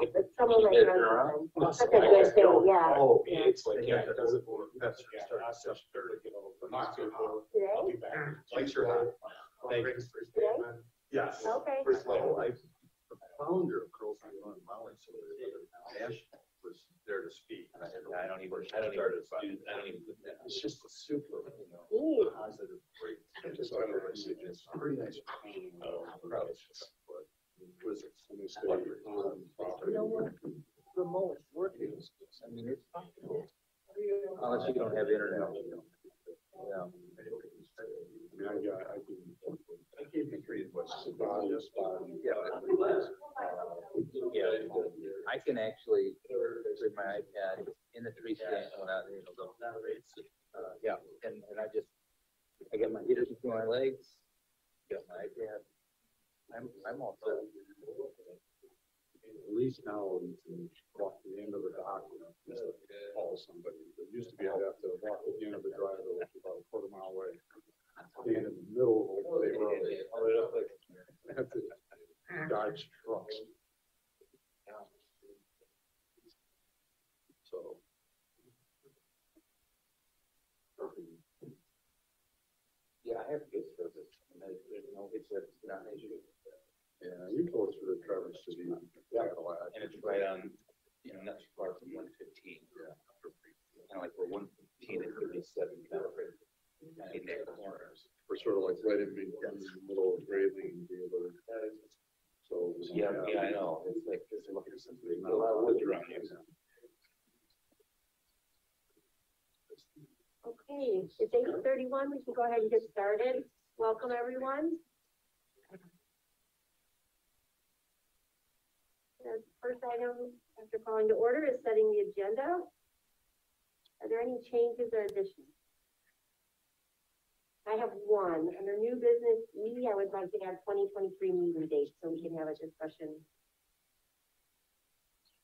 It's someone like that. Such a good thing, yeah. Oh, Yeah. it's like, yeah, that doesn't, work. that's. Today? Today? be back. Thanks for having. Thank you. Yes. Okay. First level, I, the founder of Girls Who Run Molly, so Ash was there to speak. and I don't even, I don't even, I don't even. It's just a super, you know, positive, great. I just thought it was, it's pretty nice. Oh, but it Was it? You know what? Remote work is, I mean, it's possible. Unless you don't have internet. Yeah. I mean, I got, I can, I gave you three advice. Yeah. Yeah, I can actually, with my iPad in the tree stand I, you know. Uh, yeah, and, and I just, I got my heater between my legs, got my iPad. I'm, I'm all set. At least now you can walk to the end of the dock, you know, just call somebody. It used to be I'd have to walk to the end of the driveway, which is about a quarter mile away. Stand in the middle of the road. I have to dodge trucks. So. Yeah, I have good service, and there's, there's no, it's, it's not an issue. Yeah, you go through the Traverse City. Cadillac. And it's right on, you know, not too far from one fifteen. Yeah. Kind of like we're one fifteen and thirty-seven, kind of right in that corners. We're sort of like right in between the middle of Grayling and the other. So. Yeah, yeah, I know, it's like, it's like, there's something, Not a lot of woods around here. Okay, it's eight thirty-one, we can go ahead and get started. Welcome, everyone. The first item after calling to order is setting the agenda. Are there any changes or additions? I have one, under new business E, I would like to twenty twenty-three meeting dates, so we can have a discussion.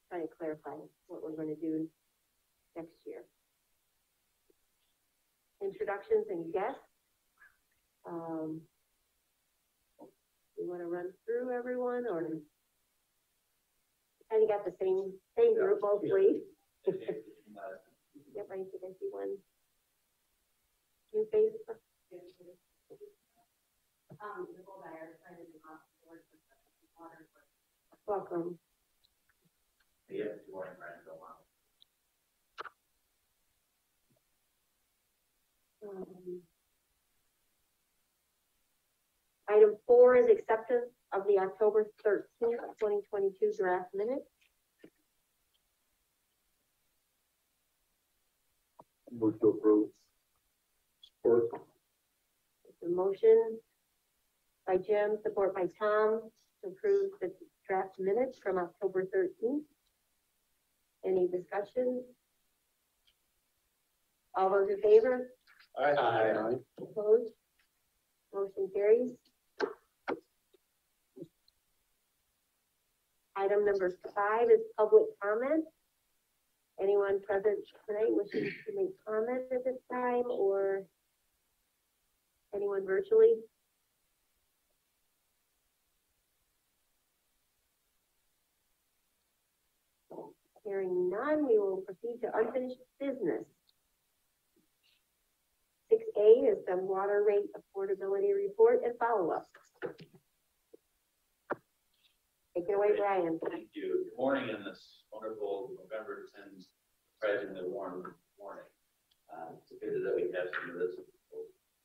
Trying to clarify what we're gonna do next year introductions and guests. Um, want to run through everyone or? Kind of got the same, same group, both three. Yep, I think I see one. New face. Um, Nicole Dyer, trying to do water. Welcome. Yeah, two more friends, go on. Um, Item four is acceptance of the October thirteenth, twenty twenty-two draft minutes. Move to approve. Support. It's a motion by Jim, support by Tom, to approve the draft minutes from October thirteenth. Any discussion? All those in favor? Aye. Opposed? Motion carries. Item number five is public comment. Anyone present tonight wishing to make comment at this time or anyone virtually? Hearing none, we will proceed to unfinished business. Six A is the water rate affordability report and follow-up. Take it away, Brian. Thank you. Good morning in this wonderful November tenth, surprisingly warm morning. Uh, it's good that we have some of this.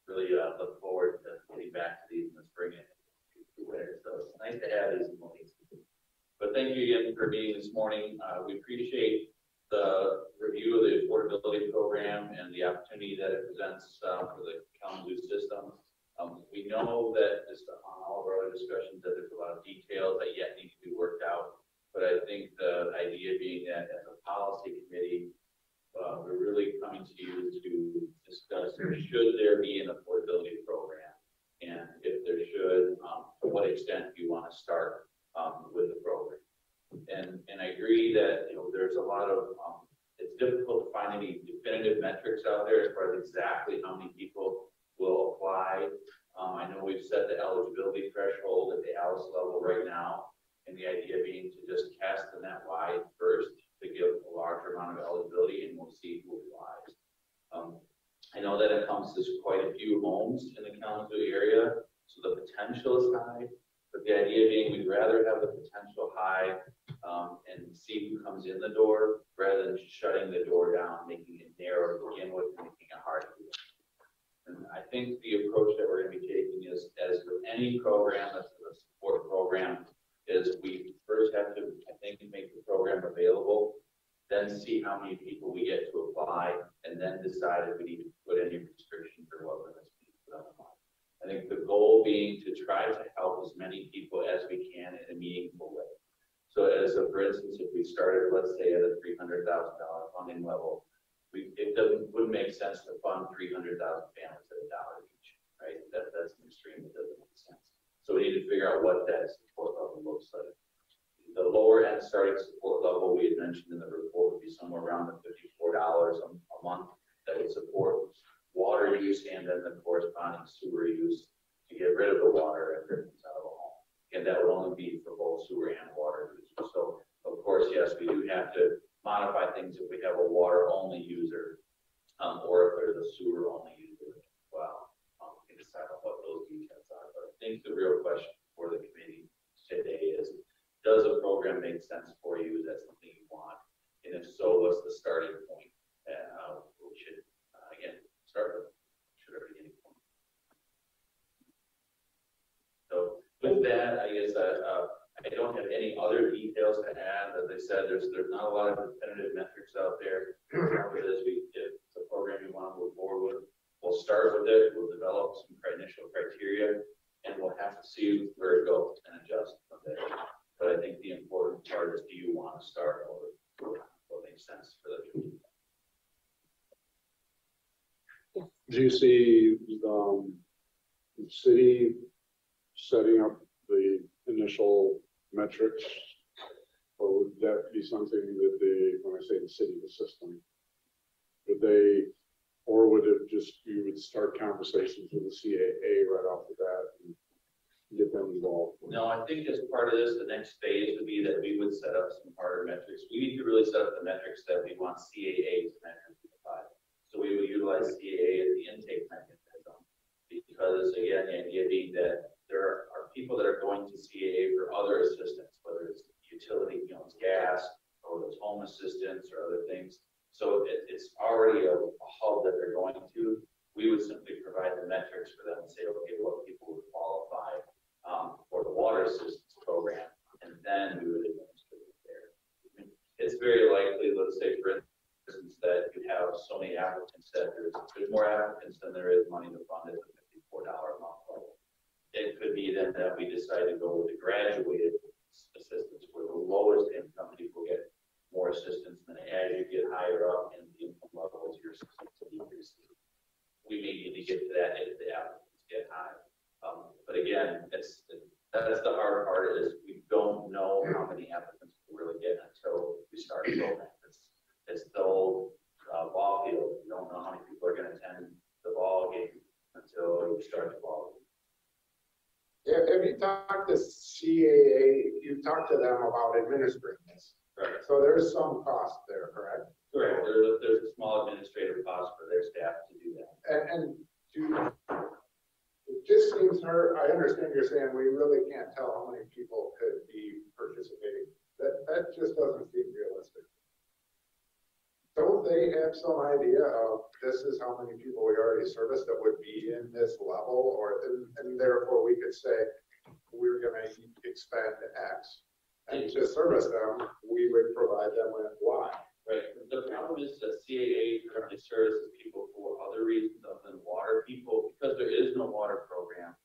Really, uh, look forward to getting back to these in the spring and winter. So it's nice to have these mornings. But thank you again for being this morning. Uh, we appreciate the review of the affordability program and the opportunity that it presents, uh, for the Kalamazoo system. Um, we know that just on all of our other discussions, that there's a lot of details that yet need to be worked out. But I think the idea being that as a policy committee, uh, we're really coming to you to discuss, should there be an affordability program? And if there should, um, to what extent do you want to start, um, with the program? And, and I agree that, you know, there's a lot of, um, it's difficult to find any definitive metrics out there as far as exactly how many people will apply. Um, I know we've set the eligibility threshold at the Alice level right now. And the idea being to just cast the net wide first to give a larger amount of eligibility and we'll see who applies. Um, I know that it comes to quite a few homes in the Kalamazoo area, so the potential is high. But the idea being we'd rather have the potential high, um, and see who comes in the door rather than shutting the door down, making it narrow to begin with, making it hard to do. I think the approach that we're gonna be taking is, as with any program, that's a support program, is we first have to, I think, make the program available, then see how many people we get to apply, and then decide if we need to put any restrictions or what limits we need to put on them. I think the goal being to try to help as many people as we can in a meaningful way. So as a, for instance, if we started, let's say, at a three hundred thousand dollar funding level, it doesn't, wouldn't make sense to fund three hundred thousand families at a dollar each, right? That, that's an extreme, it doesn't make sense. So we need to figure out what that support level looks like. The lower end starting support level, we had mentioned in the report, would be somewhere around the fifty-four dollars a a month that would support water use and then the corresponding sewer use to get rid of the water after it comes out of a home. And that would only be for both sewer and water use. So, of course, yes, we do have to modify things if we have a water-only user, um, or if there's a sewer-only user as well. Um, we can decide on what those details are, but I think the real question for the committee today is, does a program make sense for you? Is that something you want? And if so, what's the starting point? And, uh, we should, uh, again, start with, should our beginning point. So with that, I guess, uh, uh, I don't have any other details to add. As I said, there's, there's not a lot of definitive metrics out there. Whatever it is, we, if it's a program you want to move forward with, we'll start with it, we'll develop some cri- initial criteria, and we'll have to see where it goes and adjust from there. But I think the important part is, do you want to start or what makes sense for the community? Do you see, um, the city setting up the initial metrics? Or would that be something that the, when I say the city, the system? Would they, or would it just, you would start conversations with the CAA right off the bat and get them involved? No, I think as of this, the next phase would be that we would set up some harder metrics. We need to really set up the metrics that we want CAA to measure by. So we would utilize CAA as the intake mechanism. Because again, the idea being that there are people that are going to CAA for other assistance, whether it's utility, you know, it's gas, or it's home assistance or other things. So it, it's already a a hub that they're going to. We would simply provide the metrics for them and say, okay, what people would qualify um, for the water assistance program, and then we would administer it there. It's very likely, let's say, for instance, that you have so many applicants that there's, there's more applicants than there is money to fund it at the fifty-four dollar a month level. It could be then that we decide to go with the graduated assistance, where the lowest income people get more assistance, and as you get higher up in the income levels, your assistance decreases. We may need to get to that if the applicants get high. Um, but again, it's, that's the hard part is we don't know how many applicants we really get until we start a program. It's, it's the old, uh, ball field. You don't know how many people are gonna attend the ball game until you start the ball. game. Have, have you talked to CAA, you talked to them about administering this? Correct. So there's some cost there, correct? Correct. There's, a- there's a small administrative cost for their staff to do that. And, and do, just just seems hard, I understand you're saying we really can't tell how many people could be participating. That, that just doesn't seem realistic. Don't they have some idea of this is how many people we already service that would be in this level? Or, and, and therefore we could say, we're gonna expend X. And to service them, we would provide them with Y. Right, the problem is that CAA currently services people other reasons other than water people, because there is no water program.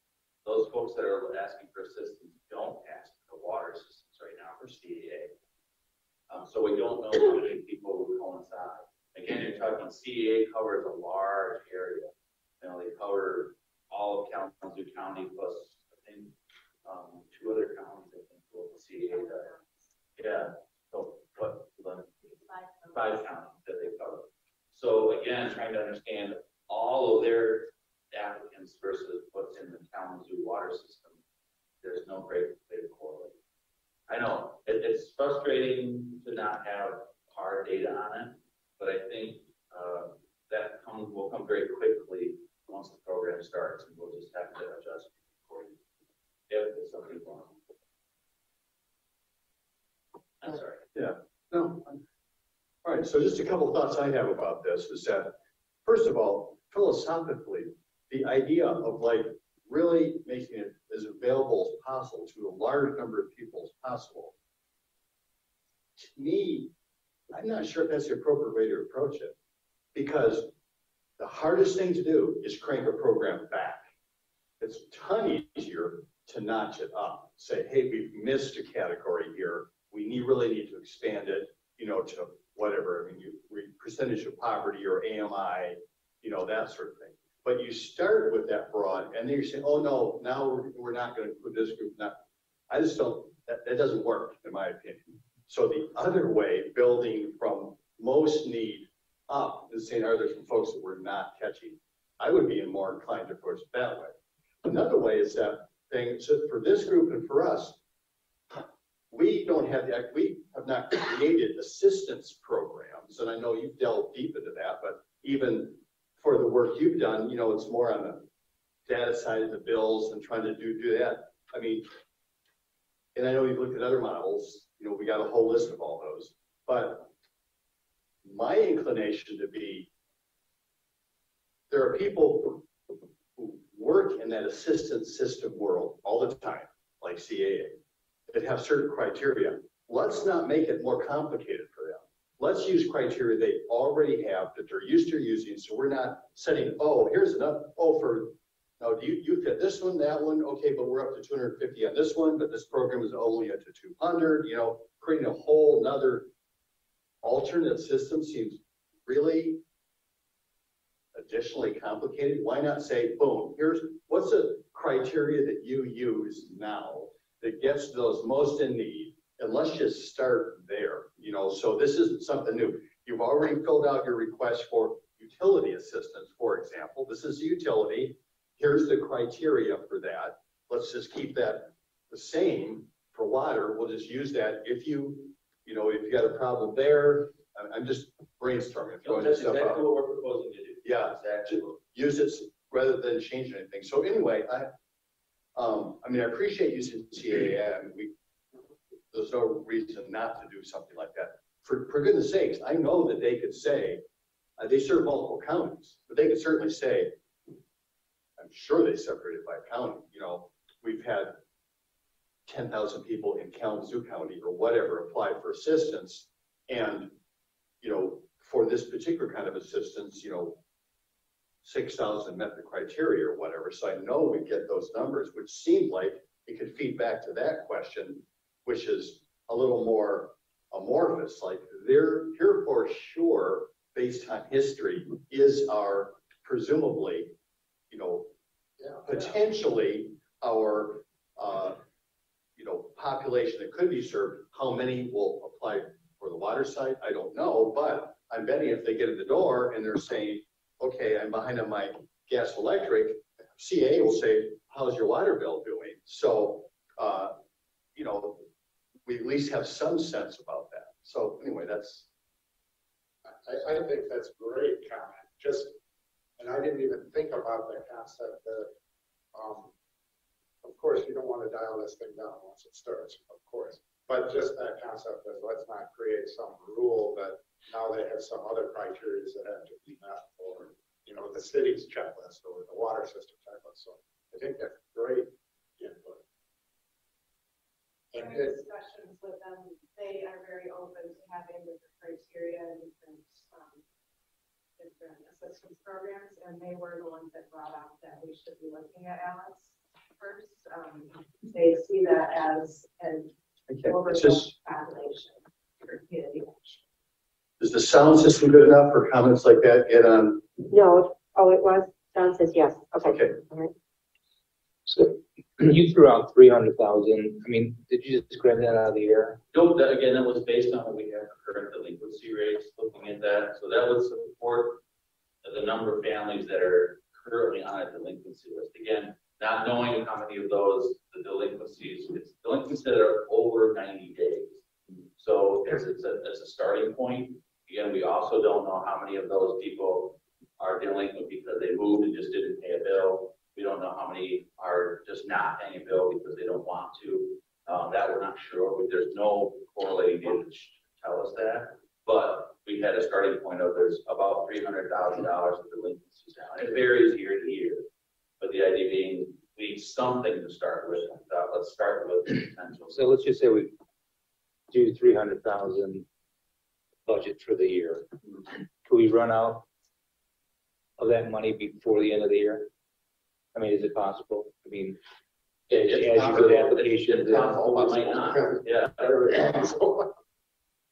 Those folks that are asking for assistance don't ask for water assistance right now for CAA. Um, so we don't know how many people would coincide. Again, you're talking CAA covers a large area. You know, they cover all of Kalamazoo County plus, I think, um, two other counties, I think, local CAA does. Yeah, so, what, five counties that they cover. So again, trying to understand all of their applicants versus what's in the Kalamazoo water system, there's no great way to correlate. I know, it, it's frustrating to not have hard data on it, but I think, uh, that comes, will come very quickly once the program starts, and we'll just have to adjust accordingly. If something wrong. I'm sorry. No. All right, so just a couple of thoughts I have about this is that, first of all, philosophically, the idea of like really making it as available as possible to a large number of people as possible. To me, I'm not sure if that's the appropriate way to approach it. Because the hardest thing to do is crank a program back. It's a ton easier to notch it up, say, hey, we've missed a category here. We need, really need to expand it, you know, to whatever, I mean, you, percentage of poverty or AMI, you know, that sort of thing. But you start with that broad, and then you say, oh, no, now we're, we're not gonna include this group, not, I just don't, that, that doesn't work, in my opinion. So the other way, building from most need up, is saying, are there some folks that we're not catching? I would be more inclined to approach it that way. Another way is that thing, so for this group and for us, we don't have the, we have not created assistance programs, and I know you've delved deep into that, but even for the work you've done, you know, it's more on the data side of the bills and trying to do, do that. I mean, and I know you've looked at other models, you know, we got a whole list of all those, but my inclination to be, there are people who work in that assistance system world all the time, like CAA, that have certain criteria. Let's not make it more complicated for them. Let's use criteria they already have that they're used to using, so we're not setting, oh, here's enough, oh, for, no, do you, you fit this one, that one, okay, but we're up to two hundred and fifty on this one, but this program is only up to two hundred, you know, creating a whole nother alternate system seems really additionally complicated. Why not say, boom, here's, what's the criteria that you use now that gets those most in need? And let's just start there, you know, so this isn't something new. You've already filled out your request for utility assistance, for example. This is utility. Here's the criteria for that. Let's just keep that the same for water. We'll just use that. If you, you know, if you got a problem there, I'm, I'm just brainstorming, throwing That's this stuff exactly out. what we're proposing to do. Yeah, Exactly. use it rather than change anything. So anyway, I, um, I mean, I appreciate using and we, there's no reason not to do something like that. For, for goodness sakes, I know that they could say, uh, they serve multiple counties, but they could certainly say, I'm sure they separated by county, you know, we've had ten thousand people in Kalamazoo County or whatever apply for assistance, and, you know, for this particular kind of assistance, you know, six thousand met the criteria or whatever, so I know we get those numbers, which seemed like it could feed back to that question, which is a little more amorphous, like they're here for sure, based on history, is our presumably, you know, Yeah. potentially our, uh, you know, population that could be served, how many will apply for the water side? I don't know, but I'm betting if they get in the door and they're saying, okay, I'm behind on my gas electric, CA will say, how's your water bill doing? So, uh, you know, we at least have some sense about that. So anyway, that's, I, I think that's great comment, just, and I didn't even think about the concept that, Um, of course, you don't want to dial this thing down once it starts, of course. But just that concept of let's not create some rule that now they have some other criteria that have to be met or, you know, the city's checklist or the water system checklist. So I think that's great input. And During it, discussions with them, they are very open to having different criteria and different, um, different assistance programs, and they were the ones that brought up that we should be looking at Alice first. Um, they see that as an Okay, overall it's just, population for community. Is the sound system good enough for comments like that get on? Um, no, oh, it was, John says yes, okay. Okay. All right. So you threw out three hundred thousand. I mean, did you just grab that out of the air? Nope, that, again, that was based on what we have for current delinquency rates, looking at that, so that would support the number of families that are currently on a delinquency list. Again, not knowing how many of those, the delinquencies, it's delinquencies that are over ninety days. So it's, it's a, it's a starting point. Again, we also don't know how many of those people are delinquent because they moved and just didn't pay a bill. We don't know how many are just not paying a bill because they don't want to. Um, that we're not sure, there's no correlating data to tell us that. But we had a starting point of there's about three hundred thousand dollars of delinquencies now. And It varies year to year. But the idea being, we need something to start with. Let's start with the potential. So let's just say we do three hundred thousand budget for the year. Can we run out of that money before the end of the year? I mean, is it possible? I mean, It's as you go possible. to applications, It's possible, but might not. Yeah.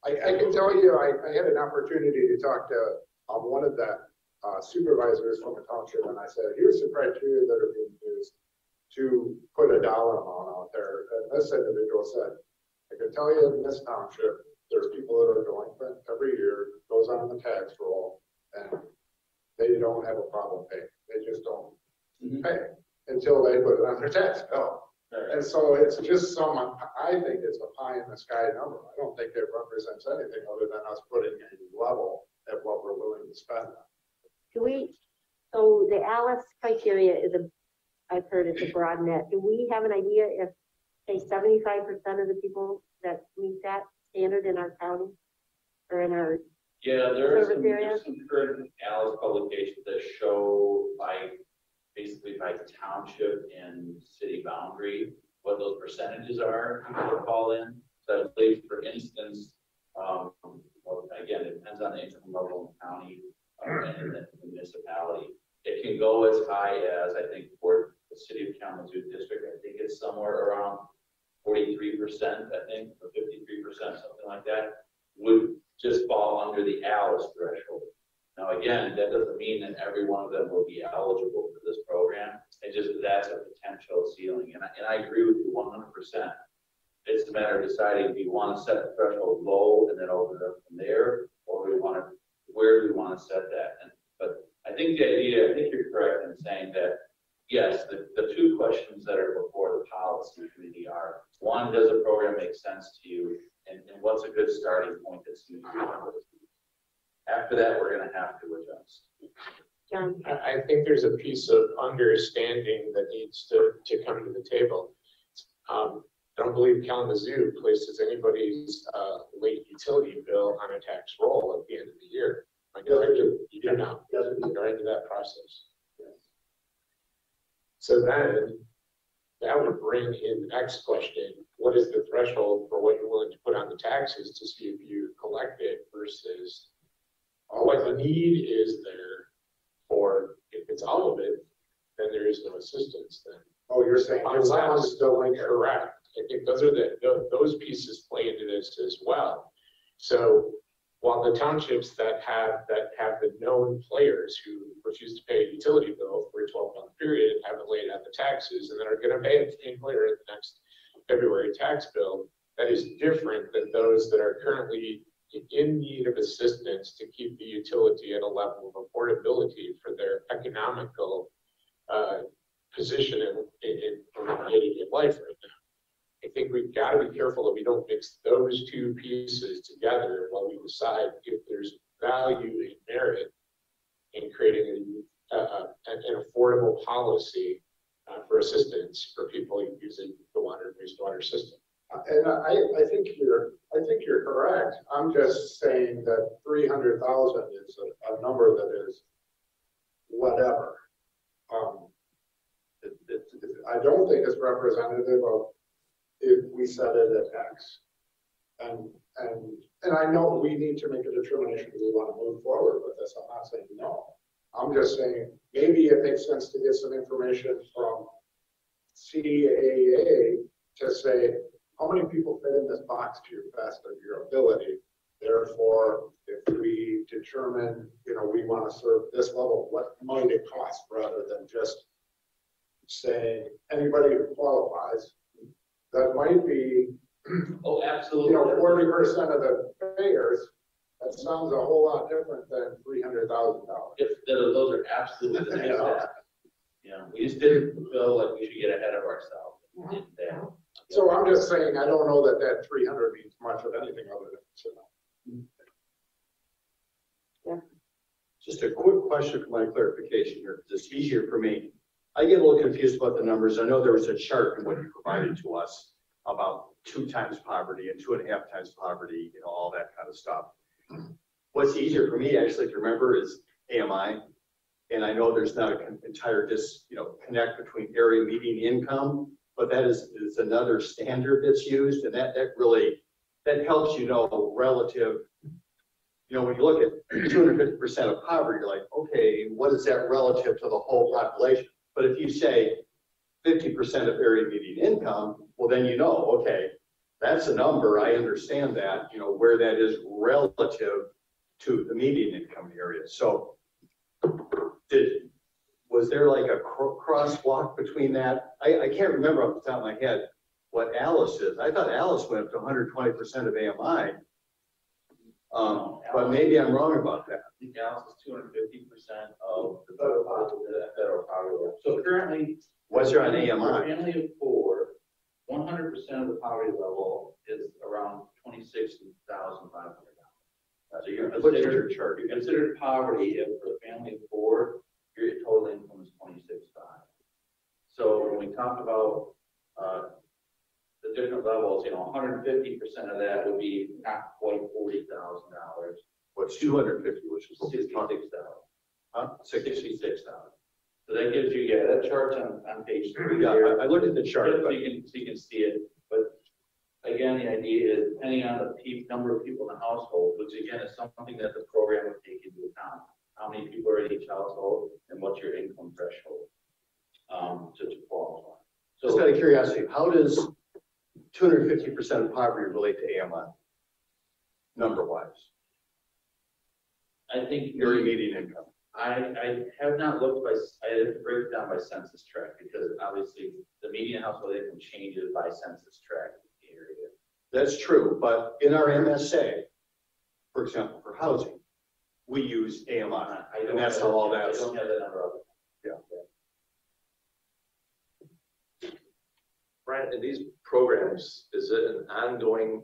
I, I can tell you, I, I had an opportunity to talk to, um, one of the uh, supervisors from a township, and I said, here's the criteria that are being used to put a dollar amount out there, and this individual said, I can tell you in this township, there's people that are delinquent every year, goes on the tax roll, and they don't have a problem paying, they just don't Mhm. pay until they put it on their tax bill. And so it's just some, I think it's a pie in the sky number. I don't think it represents anything other than us putting a level at what we're willing to spend. Do we, so the Alice criteria is a, I've heard it's a broad net. Do we have an idea if, say, seventy-five percent of the people that meet that standard in our county? Or in our, Yeah, there is Service some, area? there's some current Alice publications that show by, basically by township and city boundary, what those percentages are, people that fall in. So I believe, for instance, um, well, again, it depends on the income level in the county, uh, and the municipality. It can go as high as, I think, for the city of Kalamazoo district, I think it's somewhere around forty-three percent, I think, or fifty-three percent, something like that, would just fall under the Alice threshold. Now, again, that doesn't mean that every one of them will be eligible for this program. It's just that that's a potential ceiling. And I, agree with you one hundred percent. It's a matter of deciding, do you want to set the threshold low and then open it up from there? Or we want to, where do we want to set that? But I think the idea, I think you're correct in saying that, yes, the, the two questions that are before the policy committee are, one, does a program make sense to you? And, and what's a good starting point that's new? After that, we're gonna have to adjust. John? I, I think there's a piece of understanding that needs to, to come to the table. Um, I don't believe Kalamazoo places anybody's, uh, late utility bill on a tax roll at the end of the year. I know I do, you do now, you go into that process. So then, that would bring in the next question, what is the threshold for what you're willing to put on the taxes to see if you collect it versus what the need is there for, if it's all of it, then there is no assistance then. Oh, you're saying if someone's delinquent, Correct. I think those are the, tho- those pieces play into this as well. So while the townships that have, that have the known players who refuse to pay a utility bill for a twelve month period, haven't laid out the taxes, and then are gonna pay it in later at the next February tax bill, that is different than those that are currently in need of assistance to keep the utility at a level of affordability for their economical uh, position in, in, in, in life right now. Think we've got to be careful that we don't mix those two pieces together while we decide if there's value and merit in creating a, a, a- an affordable policy uh, for assistance for people using the water, and wastewater system. And I, I think you're, I think you're correct. I'm just saying that three hundred thousand is a, a number that is whatever. Um, it, it, I don't think it's representative of if we set it at X. And, and, and I know we need to make a determination, if we want to move forward with this. I'm not saying no. I'm just saying, maybe it makes sense to get some information from CAA to say, how many people fit in this box to your best of your ability? Therefore, if we determine, you know, we want to serve this level, what might it cost rather than just saying anybody who qualifies? That might be, Oh, you absolutely. know, forty percent of the payers. That sounds a whole lot different than three hundred thousand dollars. If, those those are absolutely the next step. You know, we just didn't feel like we should get ahead of ourselves. We did that. So I'm just saying, I don't know that that three hundred means much of anything other than, so. Just a quick question for my clarification here, because it's easier for me. I get a little confused about the numbers. I know there was a chart in what you provided to us about two times poverty and two and a half times poverty, you know, all that kind of stuff. What's easier for me actually to remember is AMI. And I know there's not an entire dis, you know, connect between area median income, but that is, is another standard that's used, and that, that really, that helps you know relative you know, when you look at two hundred fifty percent of poverty, you're like, okay, what is that relative to the whole population? But if you say fifty percent of area median income, well, then you know, okay, that's a number, I understand that, you know, where that is relative to the median income area. So did, was there like a cro- crosswalk between that? I, I can't remember off the top of my head what Alice is. I thought Alice went up to hundred twenty percent of AMI. Um, but maybe I'm wrong about that. Think Dallas is two hundred fifty percent of the federal poverty, the federal poverty. level. So currently. What's your on For a AMI? family of four, one hundred percent of the poverty level is around twenty-six thousand five hundred dollars. So you're What's your considered, chart? you're considered poverty if for a family of four, your total income is twenty-six five. So when we talk about, uh, the different levels, you know, hundred and fifty percent of that would be not quite forty thousand dollars. What's two hundred fifty, which is Sixty-six thousand. Huh? Sixty-six thousand. So that gives you, yeah, that chart's on, on page three Yeah, there. I, I looked at the chart, So but you can, so you can see it, but again, the idea is depending on the number of people in the household, which again is something that the program would take into account. How many people are in each household and what's your income threshold? Um, to, to qualify. just out of curiosity, how does two hundred fifty percent of poverty relate to AMI? Number wise, I think. area median income. I, I have not looked by, s- I had to break it down by census tract because obviously the median household income changes by census tract area. That's true, but in our MSA, for example, for housing, we use AMI, I don't and that's have- how all I that's. don't have that number up. Brian, in these programs, is it an ongoing,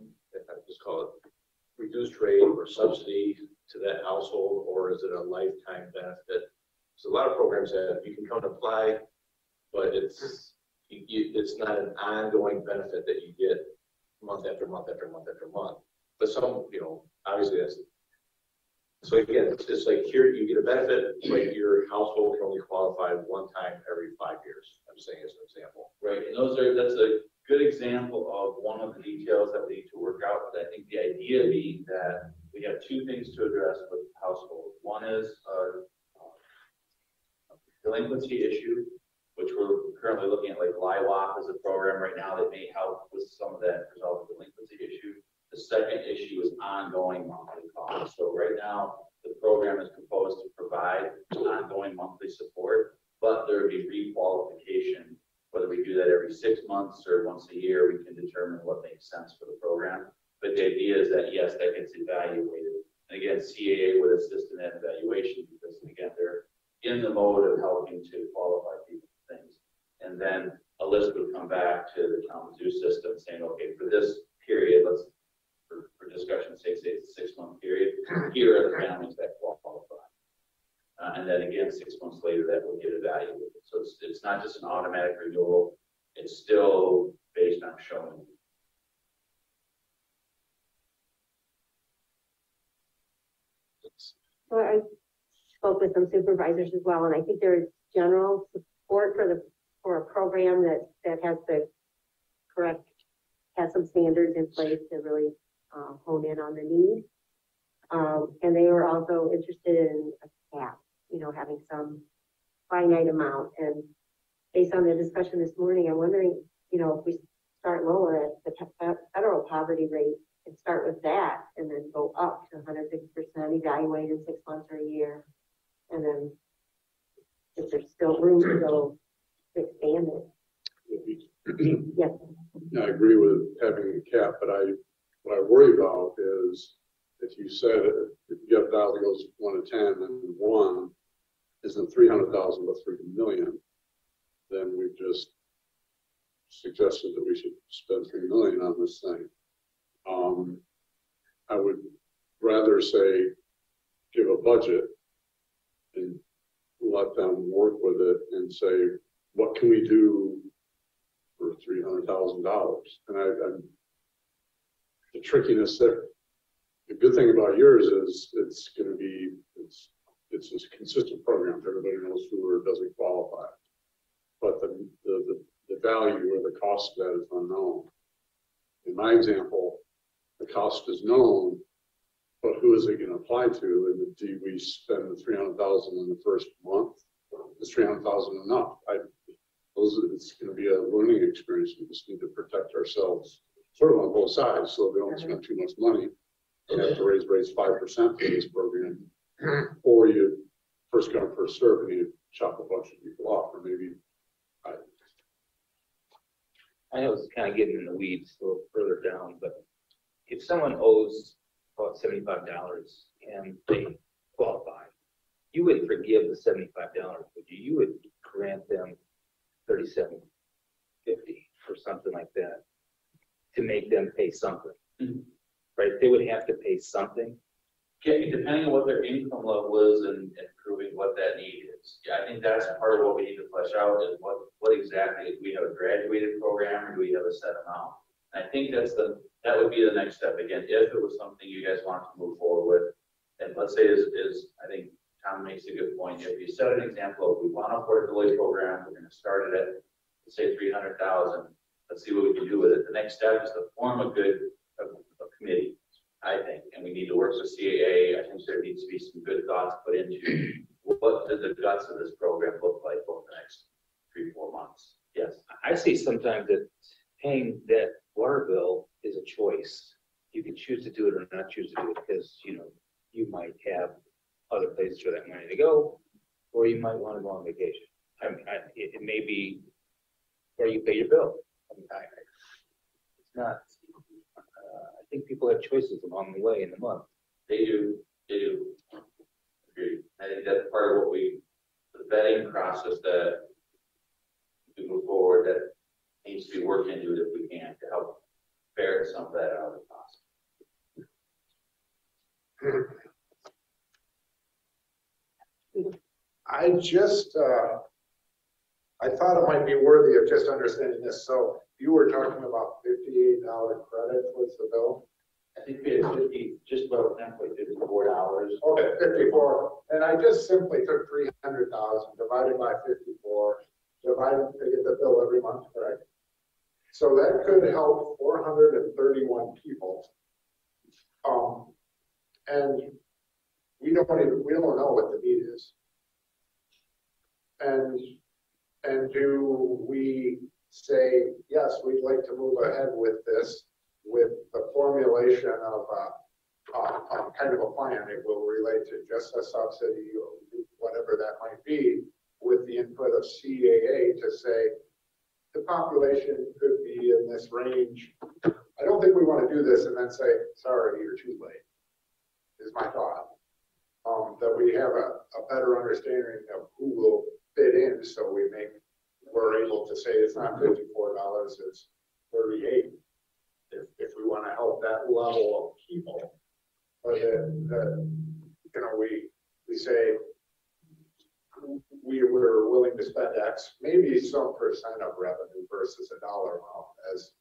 just call it reduced rate or subsidy to that household, or is it a lifetime benefit? There's a lot of programs that you can come and apply, but it's, it's not an ongoing benefit that you get month after month after month after month. But some, you know, obviously that's, so again, it's like here, you get a benefit, but your household can only qualify one time every five years. I'm saying as an example. Right, and those are, that's a good example of one of the details that we need to work out, but I think the idea being that we have two things to address with households. One is, a delinquency issue, which we're currently looking at, like LIHWAP as a program right now that may help with some of that resolve the delinquency issue. The second issue is ongoing monthly costs. So right now, the program is proposed to provide ongoing monthly support, but there would be requalification whether we do that every six months or once a year, we can determine what makes sense for the program. But the idea is that, yes, that gets evaluated. And again, CAA would assist in that evaluation because again, they're in the mode of helping to qualify people for things. And then a list would come back to the Kalamazoo system saying, okay, for this period, let's, for, for sake, say it's a six-month period, here are the families that qualify. Uh, and then again, six months later, that will get evaluated. It's, it's not just an automatic renewal, it's still based on showing. So I spoke with some supervisors as well, and I think there is general support for the, for a program that, that has the correct, has some standards in place to really, uh, hone in on the need. Um, and they were also interested in a cap, you know, having some finite amount, and based on the discussion this morning, I'm wondering, you know, if we start lower at the fe- uh, federal poverty rate, and start with that, and then go up to hundred fifty percent, evaluate in six months or a year. And then if there's still room to go to expand it. Yes, I agree with having a cap, but I, what I worry about is if you said, if you have a dial that goes one to ten and one isn't three hundred thousand, but three million, then we've just suggested that we should spend three million on this thing. Um, I would rather say, give a budget and let them work with it and say, what can we do for three hundred thousand dollars? And I, I'm, the trickiness there, the good thing about yours is it's gonna be, it's, it's a consistent program. that Everybody knows who or doesn't qualify. But the, the, the, the value or the cost of that is unknown. In my example, the cost is known, but who is it gonna apply to? And do we spend the three hundred thousand in the first month? Is three hundred thousand enough? I, those, it's gonna be a learning experience. We just need to protect ourselves sort of on both sides, so we don't spend too much money. We have to raise five percent for this program. Or you first come, first serve, and you chop a bunch of people off, or maybe, I, I know it's kind of getting in the weeds a little further down, but if someone owes about seventy-five dollars and they qualify, you would forgive the seventy-five dollars, would you? You would grant them thirty-seven fifty or something like that to make them pay something. Mhm. Right? They would have to pay something. Depending on what their income level is and, and proving what that need is. Yeah, I think that's part of what we need to flesh out is what, what exactly, do we have a graduated program or do we have a set amount? I think that's the, that would be the next step. Again, if it was something you guys want to move forward with, and let's say is, is, I think Tom makes a good point. If you set an example, if we want a affordability program, we're gonna start it at, let's say three hundred thousand. Let's see what we can do with it. The next step is to form a good. I think, and we need to work with CAA. I think there needs to be some good thoughts put into what does the guts of this program look like over the next three, four months? Yes. I see sometimes that paying that water bill is a choice. You can choose to do it or not choose to do it because, you know, you might have other places for that money to go, or you might want to go on vacation. I mean, I, it, it may be where you pay your bill. I mean, I, it's not, think people have choices along the way in the month. They do, they do. Agreed. I think that's part of what we, the vetting process that we move forward, that needs to be worked into it if we can to help ferret some of that out if possible. I just, uh, I thought it might be worthy of just understanding this. So you were talking about fifty-eight dollar credit was the bill? I think we had fifty, just about halfway fifty-four dollars. Okay, fifty-four. And I just simply took three hundred thousand divided by fifty-four, divided, I get the bill every month, correct? So that could help four hundred and thirty-one people. Um, and we don't even, we don't know what the need is. And, and do we say, yes, we'd like to move ahead with this, with the formulation of a, a, a kind of a plan, it will relate to just a subsidy or whatever that might be, with the input of CAA to say, the population could be in this range. I don't think we want to do this and then say, sorry, you're too late, is my thought. Um, that we have a, a better understanding of who will fit in, so we make, we're able to say it's not fifty-four dollars, it's thirty-eight. If, if we want to help that level of people. But then, uh, you know, we, we say, we were willing to spend X, maybe some percent of revenue versus a dollar amount as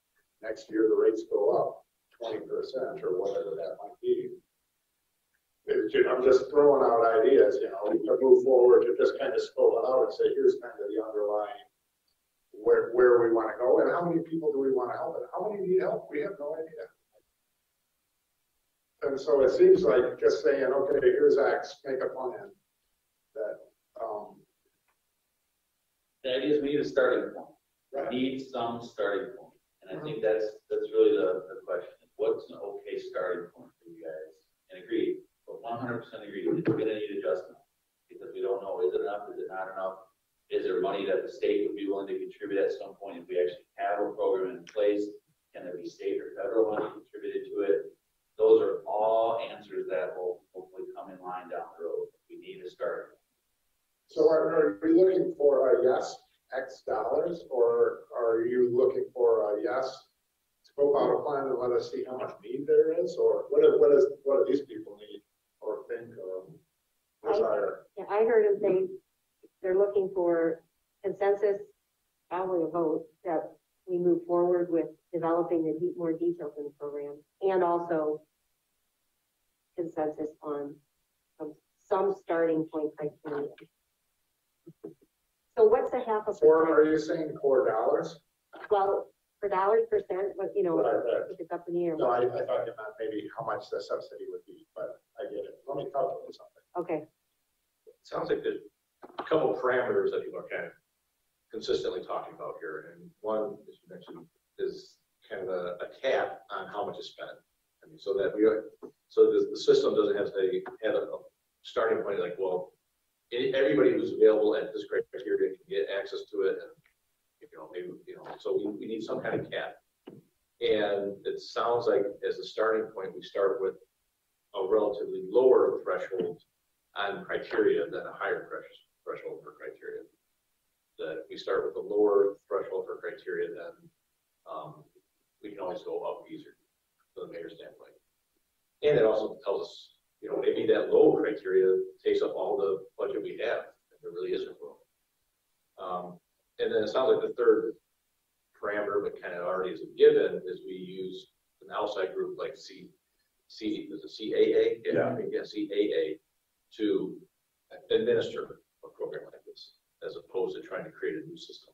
next year the rates go up twenty percent or whatever that might be. It- you know, I'm just throwing out ideas, you know, to move forward, to just kind of scope it out and say, here's kind of the underlying where, where we want to go and how many people do we want to help and how many need help? We have no idea. And so it seems like just saying, okay, here's X, make a plan that, um, The idea is we need a starting point. Right. We Need some starting point. And I think that's, that's really the, the question. What's an okay starting point for you guys? And agree, one hundred percent agree, we're gonna need adjustment. Because we don't know, is it enough, is it not enough? Is there money that the state would be willing to contribute at some point if we actually have a program in place? Can there be state or federal money contributed to it? Those are all answers that will hopefully come in line down the road. We need a start. So are, are we looking for a yes, X dollars, or are you looking for a yes? Scope out a plan and let us see how much need there is, or what what is, what do these people need or think um, or desire? Yeah, I heard him say they're looking for consensus, probably a vote, that we move forward with developing the de- more details in the program, and also consensus on some, some starting point criteria. So what's the half a Or percent? are you saying four dollars? Well, for dollars percent, but you know, Right, right. if it's up in the air. No, I, I thought you meant maybe how much the subsidy would be, but I get it. Let me calculate something. Okay, Sounds like there's a couple of parameters that people are kind of consistently talking about here, and one, as you mentioned, is kind of a, a cap on how much is spent. I mean, so that we, are- so the, the system doesn't have to have a, starting point like, well, everybody who's available at this criteria can get access to it, and, you know, maybe, you know, so we, we need some kind of cap. And it sounds like as a starting point, we start with lower threshold on criteria than a higher threshold for criteria. That we start with a lower threshold for criteria, then, um, we can always go up easier from the mayor's standpoint. And it also tells us, you know, maybe that low criteria takes up all the budget we have, and there really isn't room. Um, and then it sounds like the third parameter, but kind of already is a given, is we use an outside group like C, C, is it CAA? Yeah. Yeah, CAA to administer a program like this, as opposed to trying to create a new system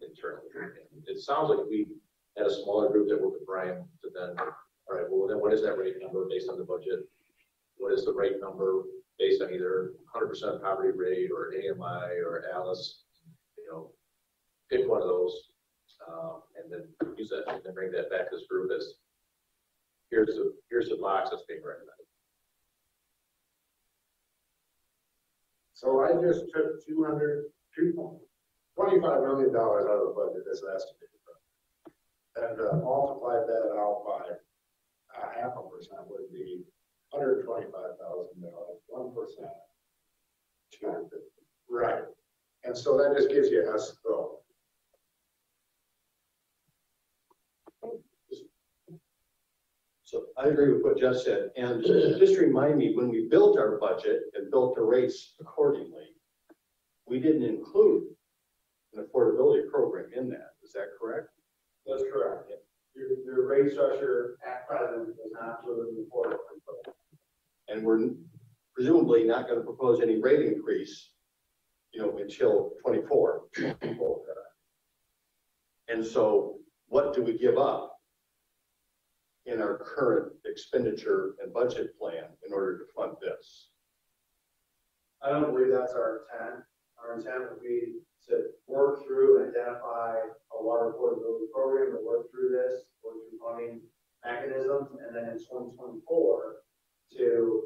internally. And It sounds like we had a smaller group that worked with Brian to then, all right, well, then what is that rate number based on the budget? What is the rate number based on either hundred percent poverty rate or AMI or Alice? You know, pick one of those, um, and then use that, and then bring that back to this group as, here's the, here's the box that's being recommended. So I just took two hundred, two, twenty-five million dollars out of the budget as estimated. And uh, multiplied that out by a half a percent would be hundred and twenty-five thousand dollars, one percent. Right, and so that just gives you a scope. So I agree with what Jeff said, and just remind me, when we built our budget and built the rates accordingly, we didn't include an affordability program in that, is that correct? That's correct. Your, your rate structure at present does not include affordability program. And we're presumably not gonna propose any rate increase, you know, until twenty-four. And so what do we give up in our current expenditure and budget plan in order to fund this? I don't believe that's our intent. Our intent would be to work through and identify a water affordability program, to work through this, work through funding mechanisms, and then in twenty twenty-four to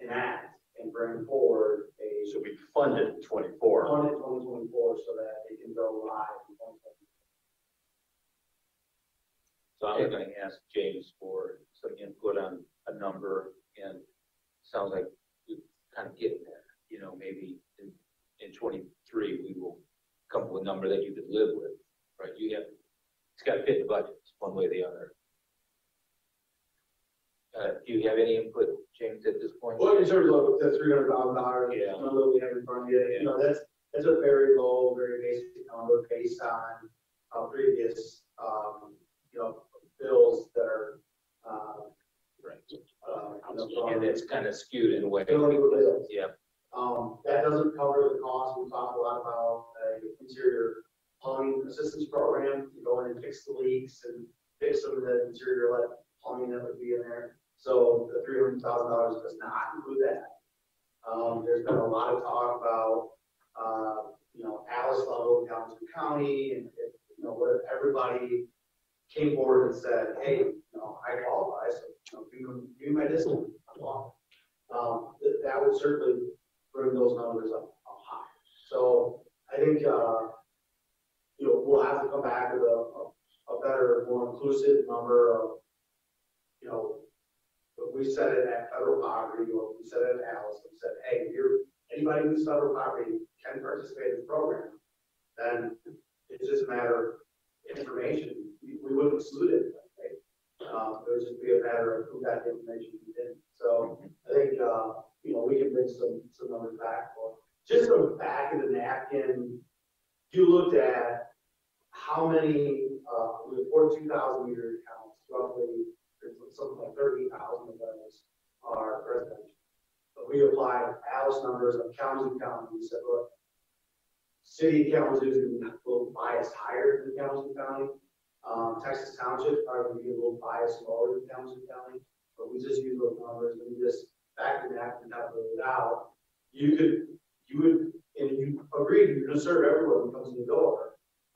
enact and bring forward a So we funded in twenty-four. fund in twenty twenty-four so that it can go live in. So I was gonna ask James for some input on a number and sounds like we're kind of getting there. You know, maybe in, in twenty-three, we will come up with a number that you could live with, right? You have, it's gotta fit the budget, one way or the other. Uh, do you have any input, James, at this point? Well, in terms of the three hundred thousand dollars, Yeah. number we have in front of you, you know, that's, it's a very low, very basic number based on, uh, previous, um, you know, bills that are, uh, Right. uh, you know, from- And it's kind of skewed in a way. Yeah, Um, that doesn't cover the cost, we talked a lot about, uh, interior plumbing assistance program, you go in and fix the leaks and fix some of the interior plumbing that would be in there. So the three hundred thousand dollars does not include that. Um, there's been a lot of talk about, uh, you know, Alice level in Kalamazoo County and, if, you know, what if everybody came forward and said, hey, you know, I qualify, so, you know, give me, give me my discount. I'm on. Um, that, that would certainly bring those numbers up, up high. So I think, uh, you know, we'll have to come back with a, a, a better, more inclusive number of, you know, if we set it at federal poverty, or if we set it at Alice, and said, hey, you're, anybody who's federal poverty can participate in the program, then it's just a matter of information, we, we wouldn't exclude it, right? Um, it would just be a matter of who got the information who didn't, so I think, uh, you know, we can bring some, some numbers back for, just go back in the napkin, you looked at how many, uh, we have forty-two thousand meter accounts, roughly, there's something like thirty thousand of those are residential. But we applied Alice numbers of Kalamazoo County, we said, look, city Kalamazoo is a little biased higher than Kalamazoo County. Um, Texas Township probably be a little biased lower than Kalamazoo County, but we just use those numbers and we just back to that and calculate it out. You could, you would, and you agreed, you're gonna serve everyone who comes in the door.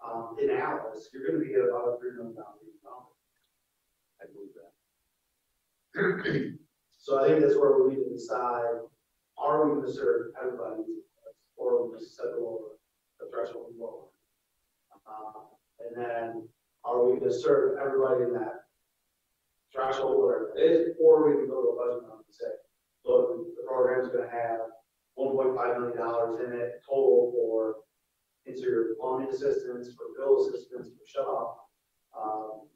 Um, in Alice, you're gonna be at about a three million dollar number. I believe that. So I think that's where we need to decide, are we gonna serve everybody, or are we just set the lower, the threshold lower? Uh, and then, are everybody in that threshold, whatever it is, or we can go to a budget number and say, look, the program's gonna have one point five million dollars in it total for interior plumbing assistance, for bill assistance, for shut off. Um,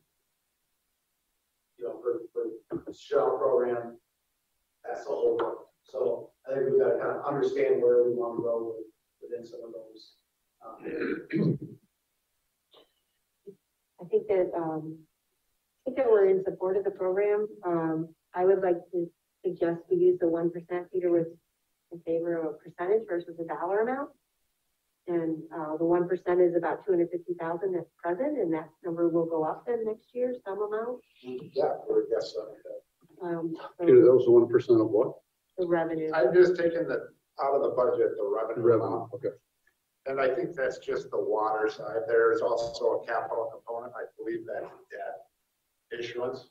you know, for, for shut off program, that's the whole. So I think we've got to kind of understand where we want to go with- within some of those. um, I think that, um, I think that we're in support of the program. Um, I would like to suggest we use the one percent. Peter was in favor of a percentage versus a dollar amount. And, uh, the one percent is about two hundred fifty thousand that's present, and that number will go up then next year, some amount. Yeah, I would guess so. Um, so Peter, that was the one percent of what? the revenue. I'm just taking the, out of the budget, the revenue Revenue, amount. okay. And I think that's just the water side. There is also a capital component. I believe that's debt issuance.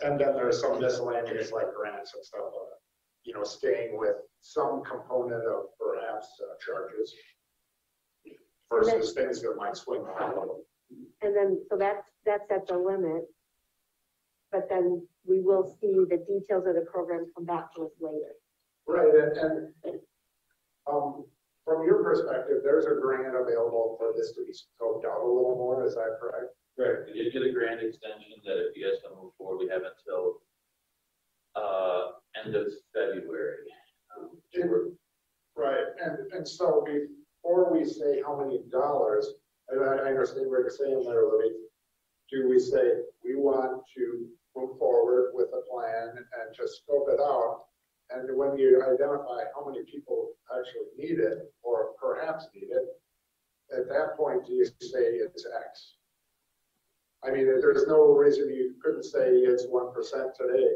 And then there's some miscellaneous like grants and stuff, uh, you know, staying with some component of perhaps uh, charges versus things that might swing around. And then, so that's, that's at the limit. But then we will see the details of the program come back to us later. Right, and, and, um, from your perspective, there's a grant available for this to be scoped out a little more, is that correct? Right, we did get a grant extension that if you guys to move forward, we have until, uh, end of February. Um, we're- Right, and, and so before we say how many dollars, and I, I understand what you're saying there, Libby, do we say, we want to move forward with a plan and just scope it out? And when you identify how many people actually need it, or perhaps need it, at that point, do you say it's X? I mean, there's no reason you couldn't say it's one percent today.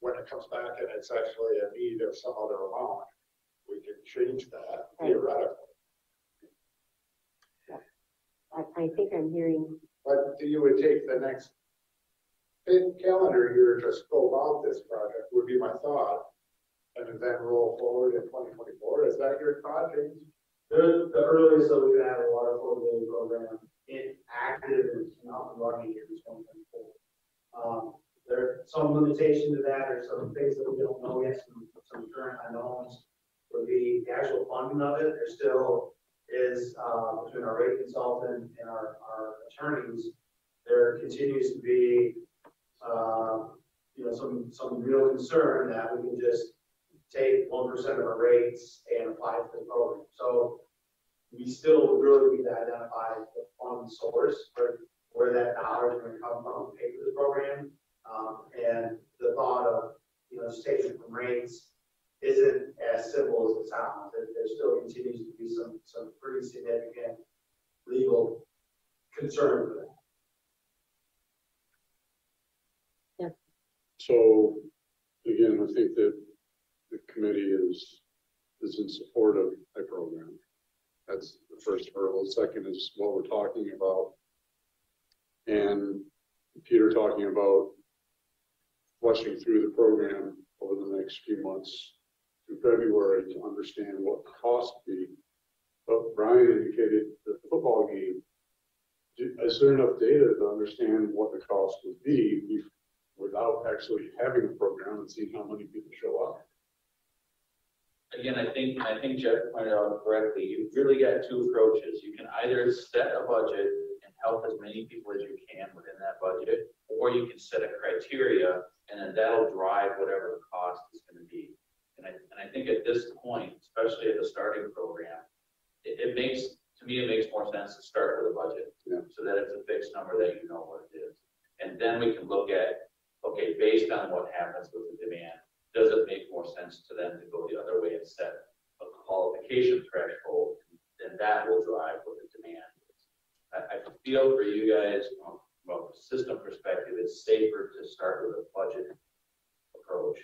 When it comes back and it's actually a need of some other amount, we can change that theoretically. I, I think I'm hearing, But you would take the next calendar year to scope out this project, would be my thought. And then roll forward in twenty twenty-four. Is that your thought, James? The, the earliest that we can have a water affordability program in active and up and running is twenty twenty-four. Um, there's some limitation to that, or some things that we don't know yet, some, some current unknowns. Would be the actual funding of it, there's still is, uh, between our rate consultant and our, our attorneys, there continues to be, uh, you know, some, some real concern that we can just take one percent of our rates and apply to the program. So we still really need to identify the fund source for where that dollar is gonna come from, to pay for the program. Um, and the thought of, you know, just taking it from rates isn't as simple as it sounds. There, there still continues to be some, some pretty significant legal concern for that. So, again, I think that the committee is, is in support of a program. That's the first hurdle. The Second is what we're talking about. And Peter talking about flushing through the program over the next few months through February to understand what the cost be. But Brian indicated the football game. Is there enough data to understand what the cost would be without actually having a program and seeing how many people show up? Again, I think, I think Jeff pointed out correctly, you've really got two approaches. You can either set a budget and help as many people as you can within that budget, or you can set a criteria and then that'll drive whatever the cost is gonna be. And I, and I think at this point, especially at the starting program, it, it makes, to me, it makes more sense to start with a budget. Yeah. So that it's a fixed number that you know what it is. And then we can look at, okay, based on what happens with the demand, does it make more sense to them to go the other way and set a qualification threshold? Then that will drive what the demand is. I, I feel for you guys, from from a system perspective, it's safer to start with a budget approach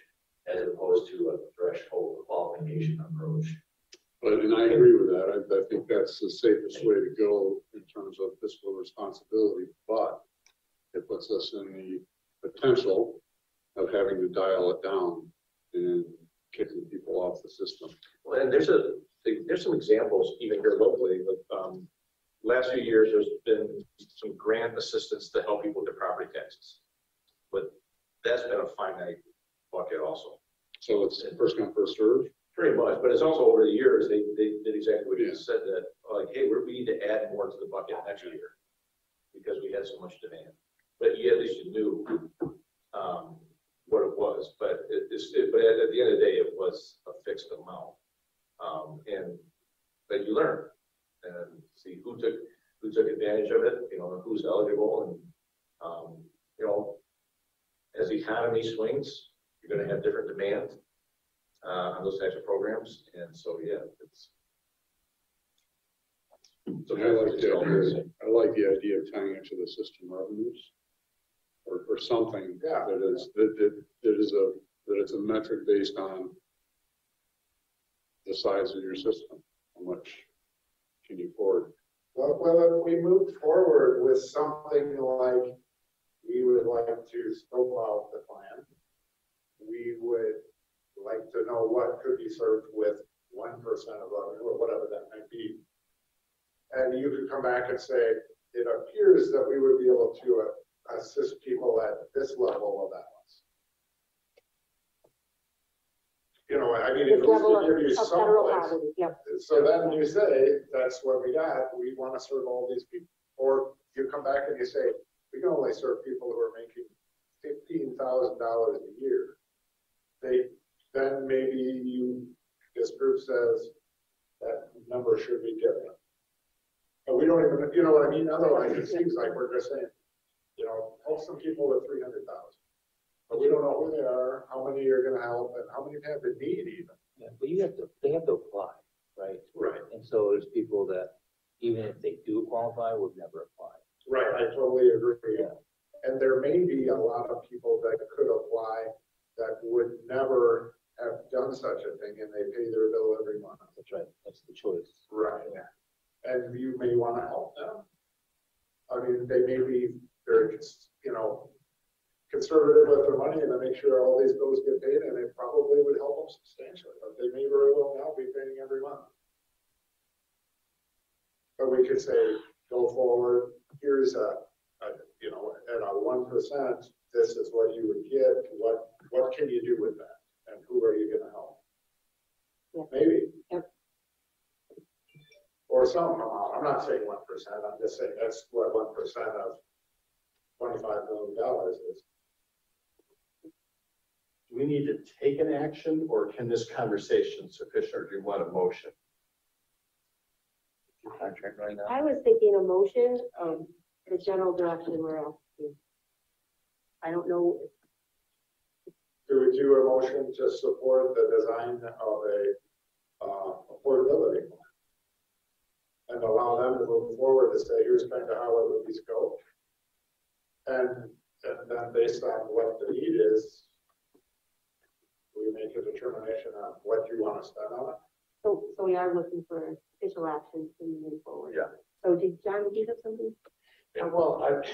as opposed to a threshold qualification approach. But, and I agree with that. I, I think that's the safest way to go in terms of fiscal responsibility, but it puts us in the potential of having to dial it down and kicking people off the system. Well, and there's a, there's some examples even here locally, but, um, last few years, there's been some grant assistance to help people with their property taxes. But that's been a finite bucket also, So it's first come, first served. pretty much, but it's also over the years, they, they did exactly what you Yeah. said, that, like, hey, we're, we need to add more to the bucket next year. Because we had so much demand, but you, at least you knew, um, what it was, but it, it's, it- but at, at the end of the day, it was a fixed amount. Um, and, but you learn, and see who took, who took advantage of it, you know, who's eligible, and, um, you know, as the economy swings, you're gonna have different demand, uh, on those types of programs, and so, yeah, it's. So I like the idea, I like the idea of tying it to the system revenues. Or, or something Yeah. that is, that, that, that is a, that it's a metric based on the size of your system, how much can you afford? Well, well, if we move forward with something like, we would like to scope out the plan. We would like to know what could be served with one percent of revenue, or whatever that might be. And you could come back and say, it appears that we would be able to uh, assist people at this level of balance. You know, I mean, The it level will of give you of federal someplace. poverty, yep. So then you say, that's what we got, we want to serve all these people. Or you come back and you say, we can only serve people who are making fifteen thousand dollars a year. They, then maybe you, this group says that number should be different. But we don't even, you know what I mean? Otherwise, it seems like we're just saying, you know, help some people with three hundred thousand. But we don't know who they are, how many you're gonna help, and how many have the need even. Yeah, but you have to, they have to apply, right? Right. And so there's people that, even if they do qualify, would never apply. Right, I totally agree. Yeah. And there may be a lot of people that could apply that would never have done such a thing and they pay their bill every month. That's right, that's the choice. Right. And you may want to help them. I mean, they may be very, just. you know, conservative with their money and to make sure all these bills get paid and it probably would help them substantially, but they may very well now be paying every month. But we could say, go forward, here's a, a, you know, at a one percent, this is what you would get, what, what can you do with that? And who are you gonna help? Yeah. Maybe. Yep. Or some amount, I'm not saying one percent, I'm just saying that's what one percent of twenty-five million dollars is. Do we we need to take an action or can this conversation sufficient or do you want a motion? Contract running out. I was thinking a motion, um, the general direction we're asking. I don't know, Do we do a motion to support the design of a, uh, affordability? plan? And allow them to move forward to say, here's kind of how it would these go. And, and then based on what the need is, we make a determination on what you want to spend on it. so, so we are looking for official action to move forward. Yeah. So did John, did you have something? Yeah, well, I,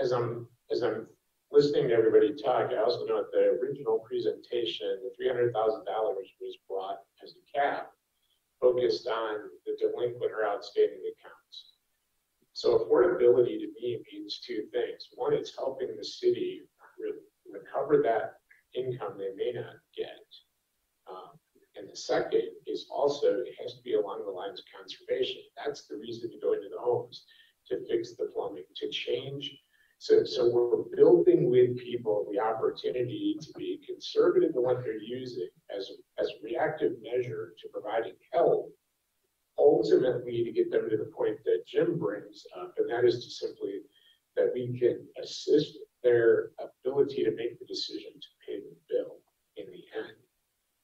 as I'm, as I'm listening to everybody talk, I also know at the original presentation, the three hundred thousand dollars was brought as a cap, focused on the delinquent or outstanding accounts. So affordability to me means two things. One, it's helping the city re- recover that income they may not get. Um, And the second is also, it has to be along the lines of conservation. That's the reason to go into the homes, to fix the plumbing, to change. So, so we're building with people the opportunity to be conservative in what they're using as, as a reactive measure to providing help. Ultimately, to get them to the point that Jim brings up, and that is to simply that we can assist their ability to make the decision to bill in the end.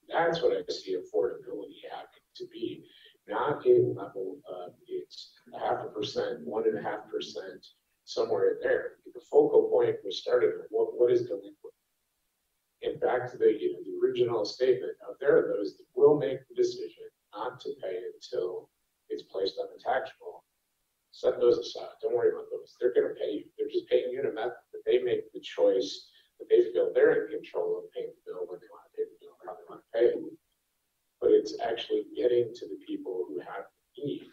That's what I see affordability having to be, not a level of it's a half a percent, one and a half percent, somewhere in there. The focal point was started, with what, what is delinquent? And back to the, you know, the original statement, now there are those that will make the decision not to pay until it's placed on the tax roll. Set those aside, don't worry about those, they're gonna pay you, they're just paying you in a method that they make the choice they feel they're in control of paying the bill when they wanna pay the bill, how they wanna pay it. But it's actually getting to the people who have need.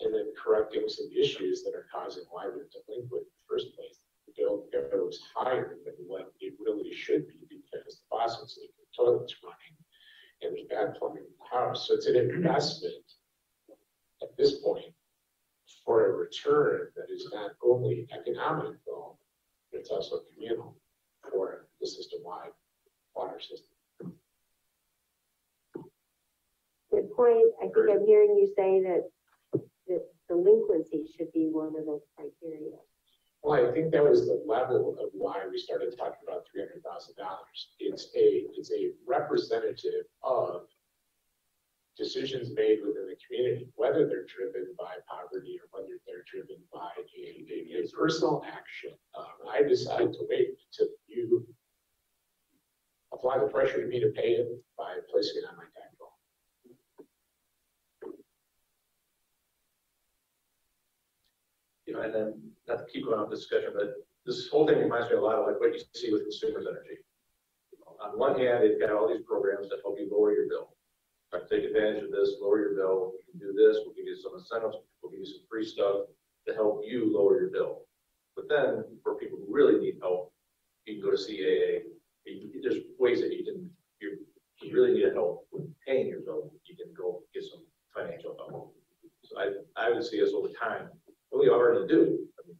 And then correcting some issues that are causing why they're delinquent in the first place. The bill goes higher than what it really should be because the faucet's leaking, the toilet's running, and there's bad plumbing in the house. So it's an investment at this point for a return that is not only economical, but it's also communal for the system-wide water system. Good point. I think I'm hearing you say that, that delinquency should be one of those criteria. Well, I that was the level of why we started talking about three hundred thousand dollars. It's a, it's a representative of decisions made within the community, whether they're driven by poverty or whether they're driven by a, a, personal action. Um, I decide to wait until you apply the pressure to me to pay it on my tax roll. You know, and then, not to keep going on this discussion, but this whole thing reminds me a lot of like what you see with consumers energy. On one hand, they've got all these programs that help you lower your bill. Like, take advantage of this, lower your bill, we can do this, we'll give you some incentives, we'll give you some free stuff to help you lower your bill. But then, for people who really need help, you can go to CAA, You- there's ways that you can, you, you really need help with paying your bill, you can go get some financial help. So I, I would see us over time, what we already do, I mean,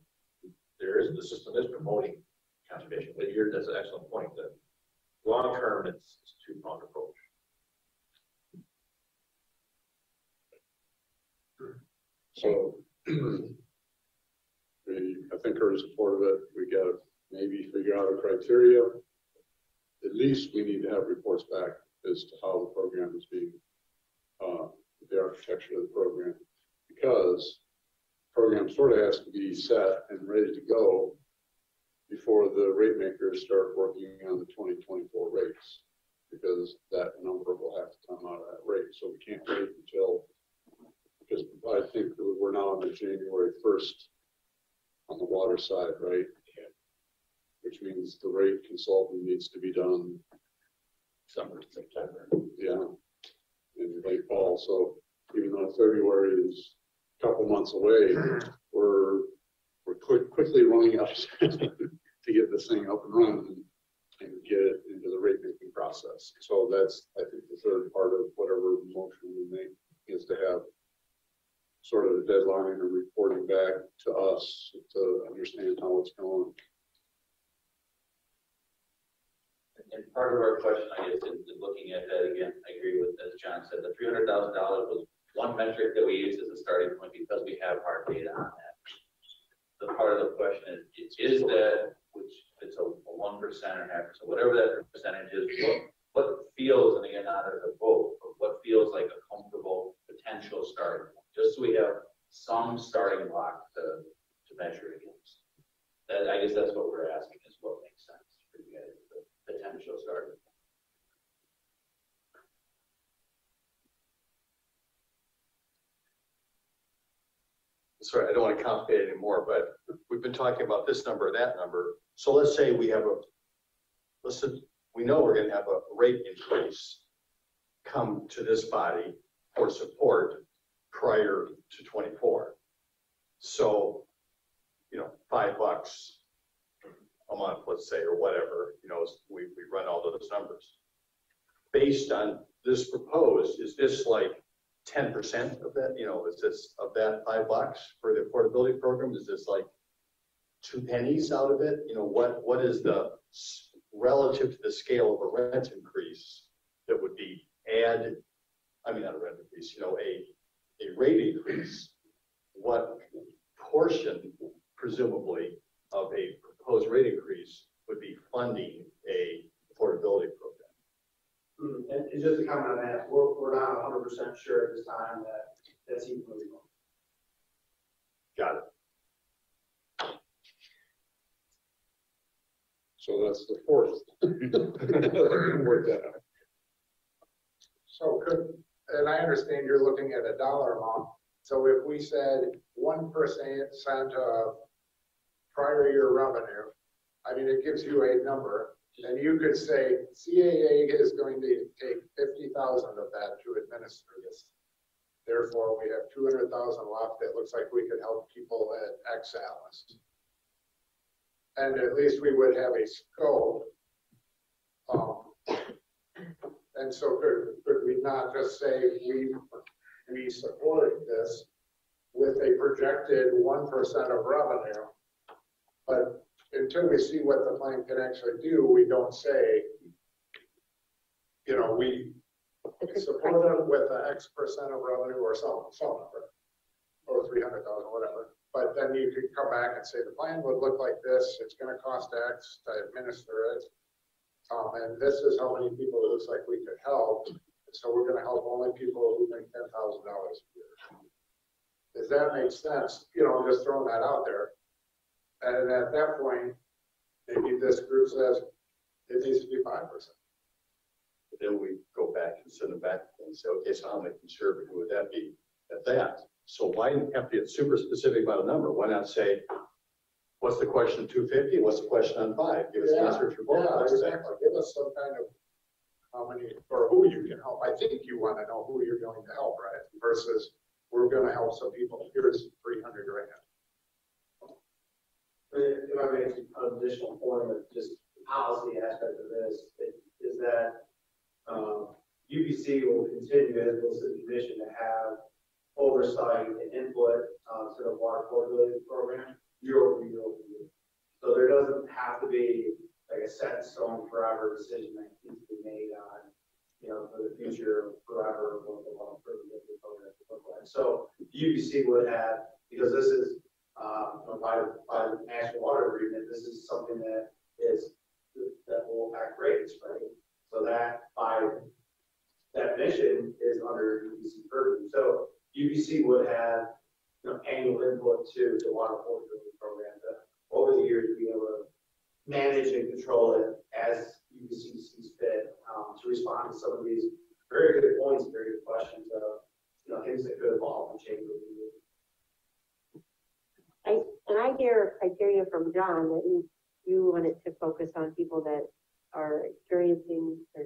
there is, the system is promoting conservation, but you're, that's an excellent point, that long-term, it's, it's a two-pronged approach. So. We, I think are in support of it. We gotta maybe figure out a criteria. At least we need to have reports back as to how the program is being, uh, the architecture of the program. Because program sort of has to be set and ready to go before the makers start working on the twenty twenty-four rates. Because that number will have to come out of that rate, so we can't wait until because I think we're now on the January first on the water side, right? Which means the rate consultant needs to be done, Summer, September. yeah, in late fall, so even though February is a couple months away, we're, we're quick, quickly running out of time to get this thing up and running and get it into the rate making process. So that's, I think, the third part of whatever motion we make is to have sort of a deadline or reporting back to us to understand how it's going. and part of our question, I guess, in, in looking at that again, I agree with, as John said, the three hundred thousand dollars was one metric that we used as a starting point because we have hard data on that. The part of the question is, is that, which it's a one percent or half percent, whatever that percentage is, what, what feels, and again, not as a vote, but what feels like a comfortable potential starting, point, just so we have some starting block to, to measure against. That, I guess that's what we're asking, is what makes sense for you guys, the potential starting. point. sorry, I don't want to complicate it anymore, but we've been talking about this number, that number. So let's say we have a, listen, we know we're gonna have a rate increase come to this body for support prior to twenty-four. So, you know, five bucks a month, let's say, or whatever, you know, we, we run all those numbers. Based on this proposed, is this like ten percent of that, you know, is this of that five bucks for the affordability program? Is this like two pennies out of it? You know, what, what is the relative to the scale of a rent increase that would be add, I mean, not a rent increase, you know, a, a rate increase? What portion presumably of a proposed rate increase would be funding a affordability program? Hmm, And, and just to comment on that, we're, we're not hundred percent sure at this time that that's even moving on. Got it. So that's the fourth. Work that out. So could, and I understand you're looking at a dollar amount, so if we said one percent of prior year revenue, I mean, it gives you a number, and you could say CAA is going to take fifty thousand of that to administer this. Therefore, we have two hundred thousand left, it looks like we could help people at X Alice. And at least we would have a scope. Um, and so could, could we not just say we, we support this with a projected one percent of revenue? But until we see what the plan can actually do, we don't say, you know, we support it with an X percent of revenue or some, some number. Or three hundred thousand, whatever. But then you could come back and say, the plan would look like this, it's gonna cost X to administer it. Um, and this is how many people it looks like we could help. So we're gonna help only people who make ten thousand dollars a year. Does that make sense? You know, I'm just throwing that out there. And at that point, maybe this group says it needs to be five percent. But Then we go back and send it back and say, okay, so how many conservative would that be at that? So why have to get super specific about a number? Why not say, what's the question two fifty? What's the question on five? Give us an answer for both. Yeah, those things. exactly. Give us some kind of, how many, or who you can help. I think you want to know who you're going to help, right? Versus, we're gonna help some people. Here's three hundred grand. If I may, an additional point of just the policy aspect of this, is that, um, UBC will continue as will city commission to have oversight and input, uh, to the water affordability program year over year over year. So there doesn't have to be like a set in stone forever decision that needs to be made on, you know, for the future forever, what the water affordability program will look like. So UBC would have, because this is, um, by, by the national water agreement, this is something that is, that will affect rates, right? So that by definition is under UBC purview. So UBC would have, you know, annual input to the water affordability program over the years, be able to manage and control it as UBC sees fit, um, to respond to some of these very good points, very good questions of, you know, things that could evolve and change over the years. I, and I hear criteria from John that you, you wanted to focus on people that are experiencing or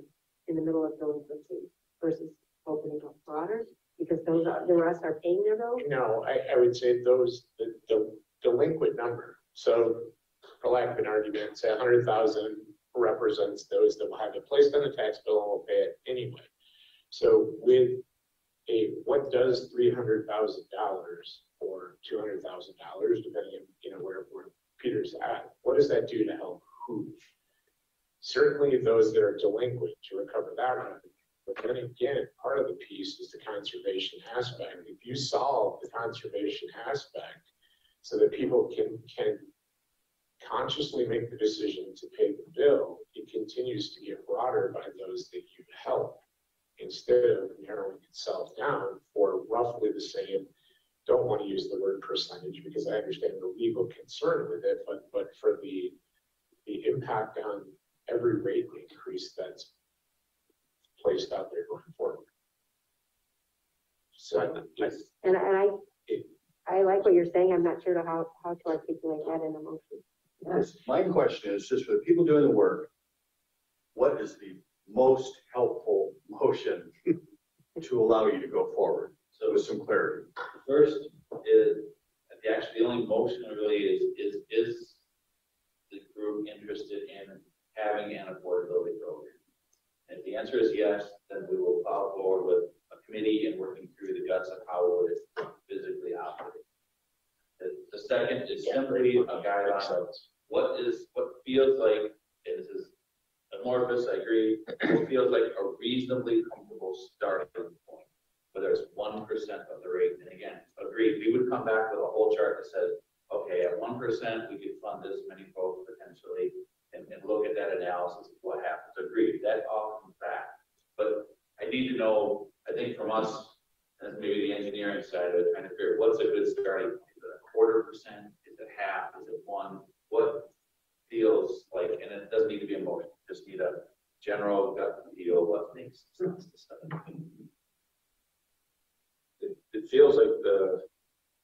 in the middle of delinquency versus opening up broader, because those are, the rest are paying their bills. No, I, I would say those, the, the delinquent number. So for lack of an argument, say a hundred thousand represents those that will have it placed on the tax bill and will pay it anyway. So with a, what does three hundred thousand dollars or two hundred thousand dollars, depending on, you know, where, where Peter's at, what does that do to help who? certainly those that are delinquent to recover that revenue. But then again, part of the piece is the conservation aspect. If you solve the conservation aspect so that people can, can consciously make the decision to pay the bill, it continues to get broader by those that you help instead of narrowing itself down for roughly the same. Don't want to use the word percentage because I understand the legal concern with it, but, but for the, the impact on every rate increase that's placed out there going forward. So, it's- And, and I, It- I like what you're saying. I'm not sure how, how to articulate that in a motion. Yes, My question is just for the people doing the work, what is the most helpful motion to allow you to go forward So with some clarity? First is, the actually, the only motion really is, is, is the group interested in having an affordability program? And if the answer is yes, then we will follow forward with a committee and working through the guts of how would it physically operate. The, the second is simply a guideline of what is, what feels like, and this is amorphous, I agree, what feels like a reasonably comfortable starting point whether it's one percent of the rate, and again, agreed, we would come back with a whole chart that says, okay, at one percent, we could fund this many folks potentially, and, and look at that analysis of what happens, agreed, that all comes back. But I need to know, I think from us, and maybe the engineering side of it, trying to figure, what's a good starting point? Is it a quarter percent, is it half, is it one, what feels like, and it doesn't need to be a motion, just need a general gut feel, what makes sense to stuff. It, it feels like the,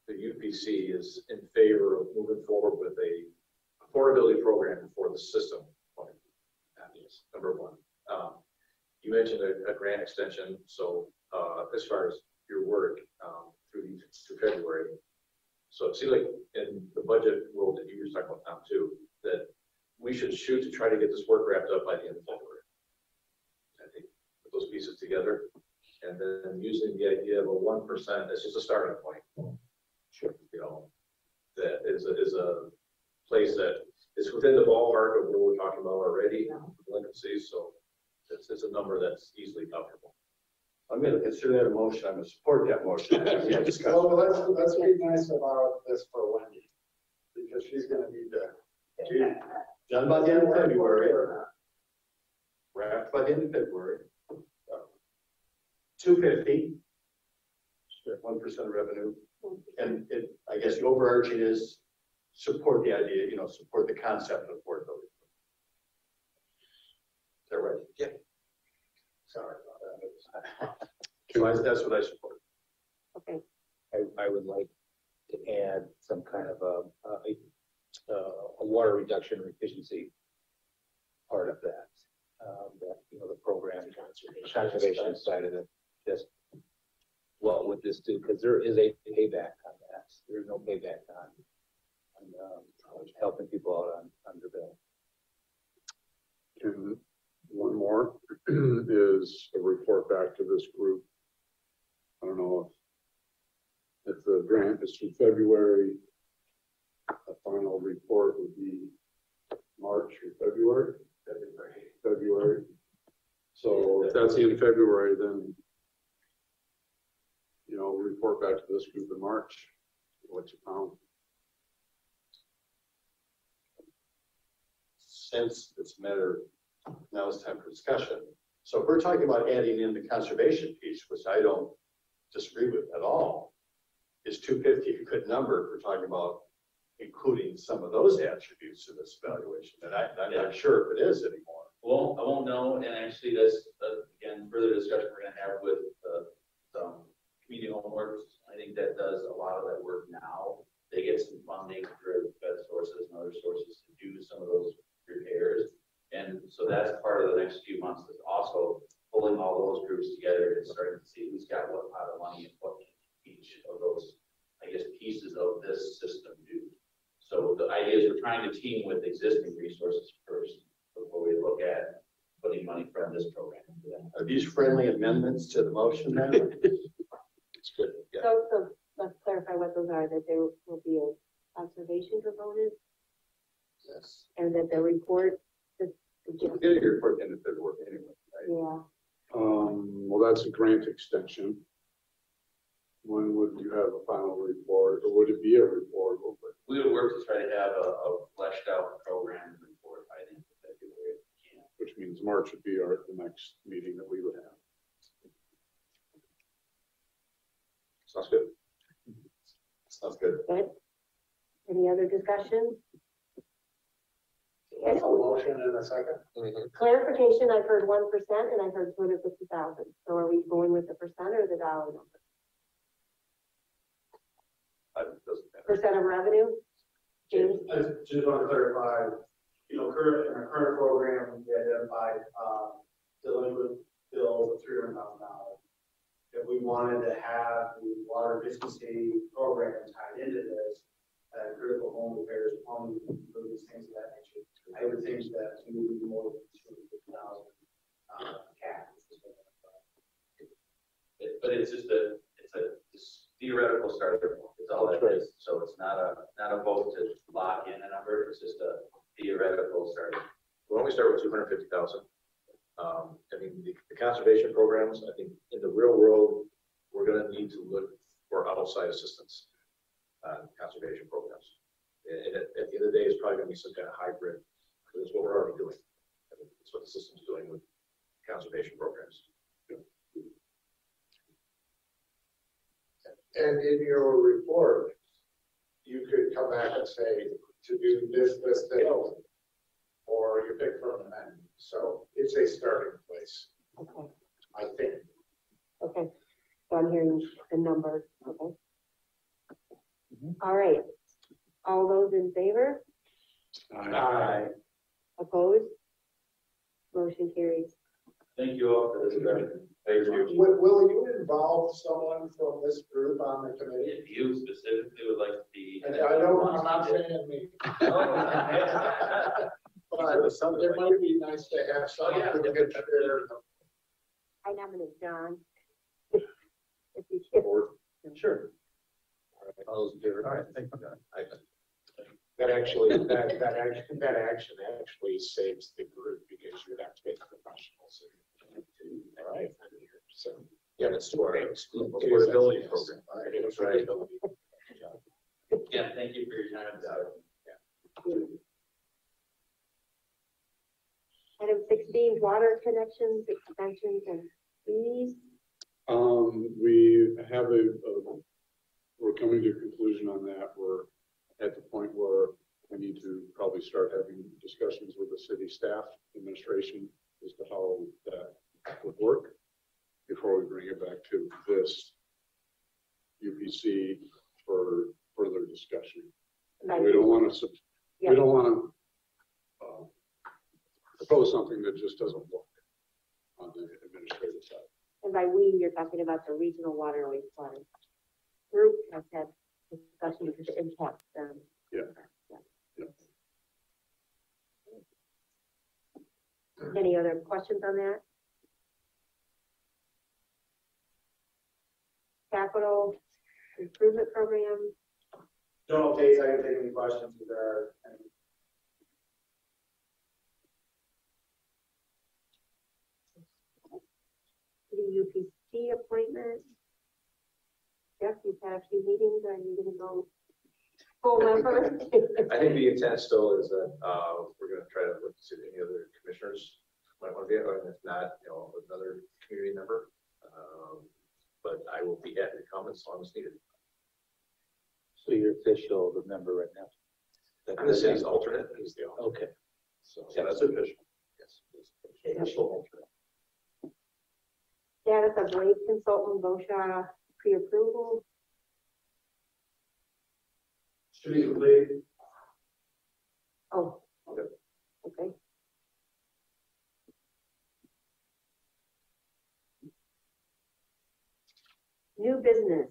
the UBC is in favor of moving forward with a affordability program for the system. Is number one. Um, you mentioned a, a grant extension, so, uh, as far as your work, um, through, through February. So it seems like in the budget world that you were talking about, Tom, too, that we should shoot to try to get this work wrapped up by the end of February. I think, put those pieces together. And then using the idea of a one percent as just a starting point. Sure. You know, that is, a- is a place that is within the ballpark of what we're talking about already, delinquencies, so it's, it's a number that's easily comfortable. I'm gonna consider that a motion, I'm gonna support that motion. Yeah, discuss. So let's, let's be nice about this for Wendy, because she's gonna need to. she- Done by the end of February, wrapped by the end of February. Two fifty. One percent of revenue, and it, I guess the overarching is support the idea, you know, support the concept of affordability. Is that right? Yeah. Sorry about that. So I- that's what I support. Okay, I, I would like to add some kind of a, a, a water reduction or efficiency part of that. Um, that, you know, the program, conservation side of it, just what would this do? Because there is a payback on that. There's no payback on, on, um, helping people out on, on their bill. And one more is a report back to this group. I don't know if, if the grant is through February, a final report would be March or February? February. February. So if that's in February, then, you know, report back to this group in March, what you found. Since it's a matter, now it's time for discussion. So if we're talking about adding in the conservation piece, which I don't disagree with at all, is two fifty a good number if we're talking about including some of those attributes in this evaluation? And I, I'm not sure if it is anymore. Well, I won't know, and actually that's, uh, again, further discussion we're gonna have with, uh, some community homeworks. I think that does a lot of that work now. They get some funding through fed sources and other sources to do some of those repairs. And so that's part of the next few months is also pulling all those groups together and starting to see who's got what pot of money and what each of those, I guess, pieces of this system do. So the idea is we're trying to team with existing resources first before we look at putting money from this program into that. Are these friendly amendments to the motion now? It's good. Yeah. so, so let's clarify what those are, that there will be a conservation component Yes. and that the report, the Get your report in the February anyway, right? Yeah, Um, well, that's a grant extension. When would you have a final report, or would it be a report? We would work to try to have a, a fleshed out program report by the end of February. if we can. Which means March would be our, the next meeting that we would have. Sounds good. Sounds good. good. Any other discussion? A motion in a second. Clarification, I've heard one percent and I've heard two hundred fifty thousand. So are we going with the percent or the dollar number? Uh, it doesn't matter. Percent of revenue? James? I just want to clarify, you know, current, in our current program, we identified, um, delinquent bills of three hundred thousand dollars. If we wanted to have the water efficiency program tied into this, uh, critical home repairs, plumbing, those things of that nature, I would think that we would be more than two hundred fifty thousand, uh, cap. It- But it's just a, it's a it's theoretical starter, point. it's all it is. So it's not a, not a vote to lock in a number, it's just a theoretical starter. Why don't we start with two hundred fifty thousand? Um, I mean, the, the conservation programs, I think in the real world, we're gonna need to look for outside assistance on conservation programs. And, and at, at the end of the day, it's probably gonna be some kind of hybrid, because it's what we're already doing. I mean, It's what the system's doing with conservation programs. And in your report, you could come back and say to do this, this, this. Or you pick from the menu. So it's a starting place, Okay, I think. okay. So I'm hearing the number, okay. Mm-hmm. All right. All those in favor? Aye. Opposed? Motion carries. Thank you all for this. Thank you. Will, will you involve someone from this group on the committee? If you specifically would like to be. And I don't, I'm not saying me. But some, it might be nice to have someone who can share. I nominate John. If you can. Sure. All those in favor? All right, thank you, John. I- That actually, that, that action, that action actually saves the group because you have to get professionals. All right. So. Yeah, it's to our It is- affordability yes. program. It is Right. affordability. Yeah, thank you for your time. Item sixteen, water connections, extensions and fees. Um, we have a, a- we're coming to a conclusion on that. We're at the point where we need to probably start having discussions with the city staff administration as to how that would work before we bring it back to this UPC for further discussion. We don't want to, Yeah. we don't want to, uh, propose something that just doesn't work on the administrative side. And by we, you're talking about the regional water and wastewater group has had discussion because it impacts them. Yeah. Yeah. Any other questions on that? Capital improvement program, No updates, I can take any questions if there are any. the UPC appointment. Jeff, you've had a few meetings, are you gonna go full member? I think the intent still is that, uh, we're gonna try to look to see if any other commissioners might want to be, it, and if not, you know, another community member. Um, But I will be happy to come as long as needed. So you're official, the member right now? I'm the city's alternate, he's the alternate. Okay. So, yeah, that's official. Yes. Official alternate. Status of wave consultant, VOSHA pre-approval, Should be complete. oh. Okay. Okay. New business,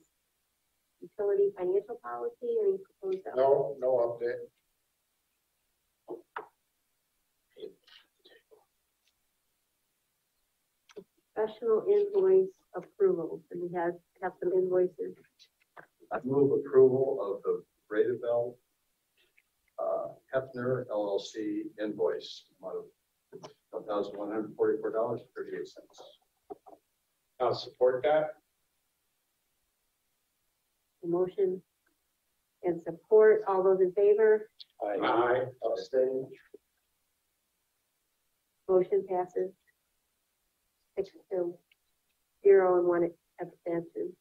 utility financial policy, or you propose that? No, no update. Professional invoice approval, and we have, have some invoices. I move approval of the Radaville uh, Hefner LLC invoice, amount of one thousand one hundred forty-four dollars, thirty-eight cents. I'll support that. Motion and support, all those in favor, Aye. Abstain. motion passes. Six to zero and one abstention.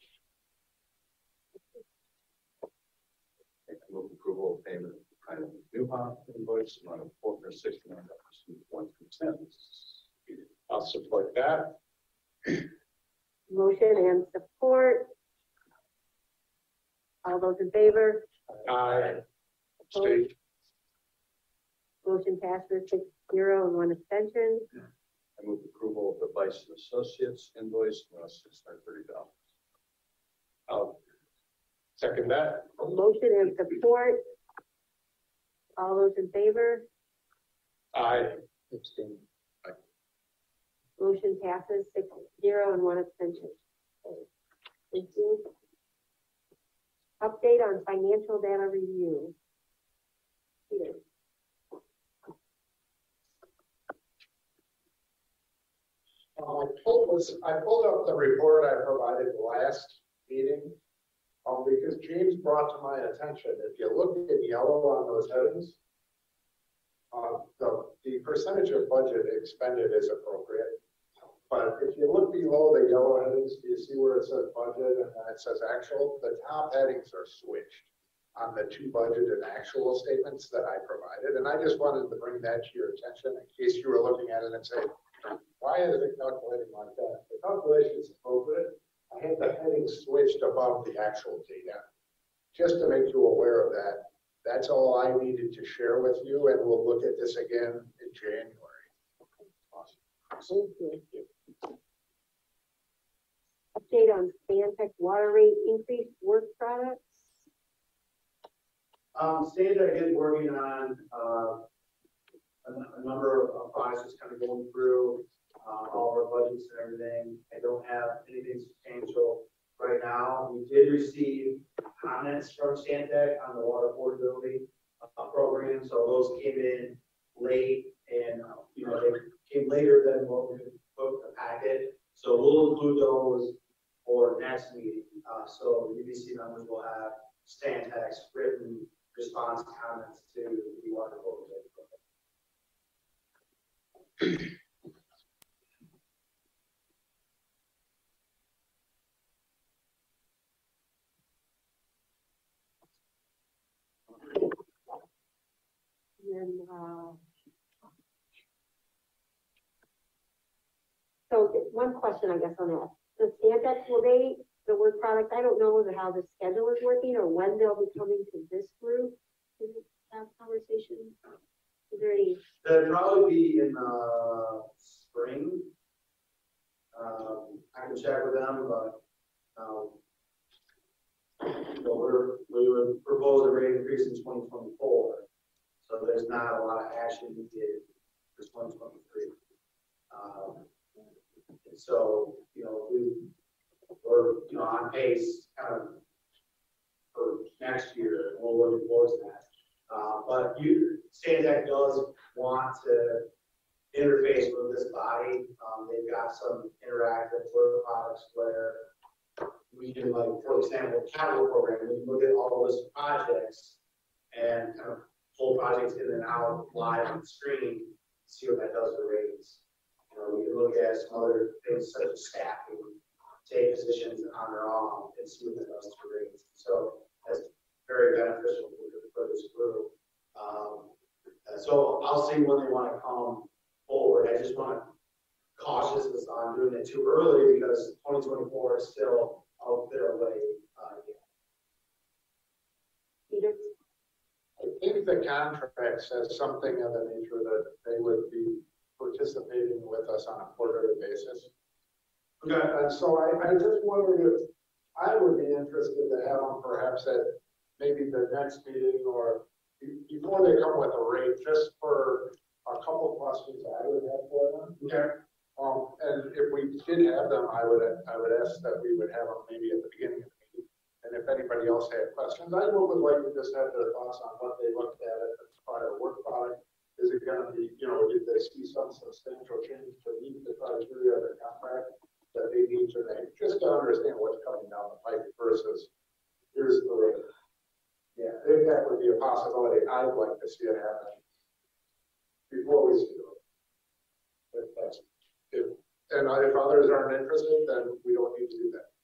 I move approval of payment of private Newhoff invoice amount of four hundred sixty-nine dollars and one cents. I'll support that. Motion and support. All those in favor, Aye. opposed, motion passes six zero and one abstention. I move approval of the Bison Associates invoice amount of six hundred thirty dollars. I'll second that. Motion and support. All those in favor, Aye. Abstain. motion passes six zero and one abstention. Thank you. Update on financial data review. Peter. Uh, I pulled this, I pulled up the report I provided last meeting. Um, because James brought to my attention, if you look in yellow on those headings. Uh, the, the percentage of budget expended is appropriate. But if you look below the yellow headings, do you see where it says budget and then it says actual? The top headings are switched on the two budget and actual statements that I provided. And I just wanted to bring that to your attention in case you were looking at it and say, why is it calculating like that? The calculation is appropriate. I had the heading switched above the actual data. Just to make you aware of that. That's all I needed to share with you and we'll look at this again in January. Awesome. Thank you. Update on Stantec water rate increase work products. Um, Stantec is working on, uh, a, a number of of projects just kind of going through, uh, all of our budgets and everything. I don't have anything substantial right now. We did receive comments from Stantec on the water affordability, uh, program, so those came in late and, uh, you know, they came later than what we put in the packet. So we'll include those for next meeting. Uh, so UBC members will have Stantec's written response comments to the water affordability program. And, uh, so one question, I guess, on that. The Stantec, will they, the work product, I don't know how the schedule is working or when they'll be coming to this group to have conversation. Is there any, That'd probably be in, uh, spring. Um, I can check with them, but, um, we're, we would propose a rate increase in twenty twenty-four. So there's not a lot of action needed for twenty twenty-three. Um, and so, you know, we, we're, you know, on pace, kind of, for next year, and we're working towards that. Uh, but you, Stantec does want to interface with this body. Um, they've got some interactive work products where we can like, for example, capital program, we can look at all those projects and kind of pull projects in and out live on screen, see what that does to rates. You know, we can look at some other things such as staffing, take positions on their own and see what that does to rates. So that's very beneficial for, for this group. Um, so I'll see when they want to come forward. I just want to cautious this on doing it too early because twenty twenty-four is still out there away. Uh, Peter? I think the contract says something of the nature that they would be participating with us on a quarterly basis. Okay. And so I, I just wondered if I would be interested to have them perhaps at maybe the next meeting or before they come with a rate, just for a couple of questions I would have for them. Okay. Um, and if we did have them, I would, I would ask that we would have them maybe at the beginning of the. And if anybody else had questions, I would like to just have their thoughts on what they looked at as far as work product is it gonna be, you know, did they see some substantial change to meet the criteria of the contract that they need to make, just to understand what's coming down the pipe versus here's the rate. Yeah, I think that would be a possibility. I'd like to see it happen before we see it. If, and if others aren't interested, then we don't need to do that.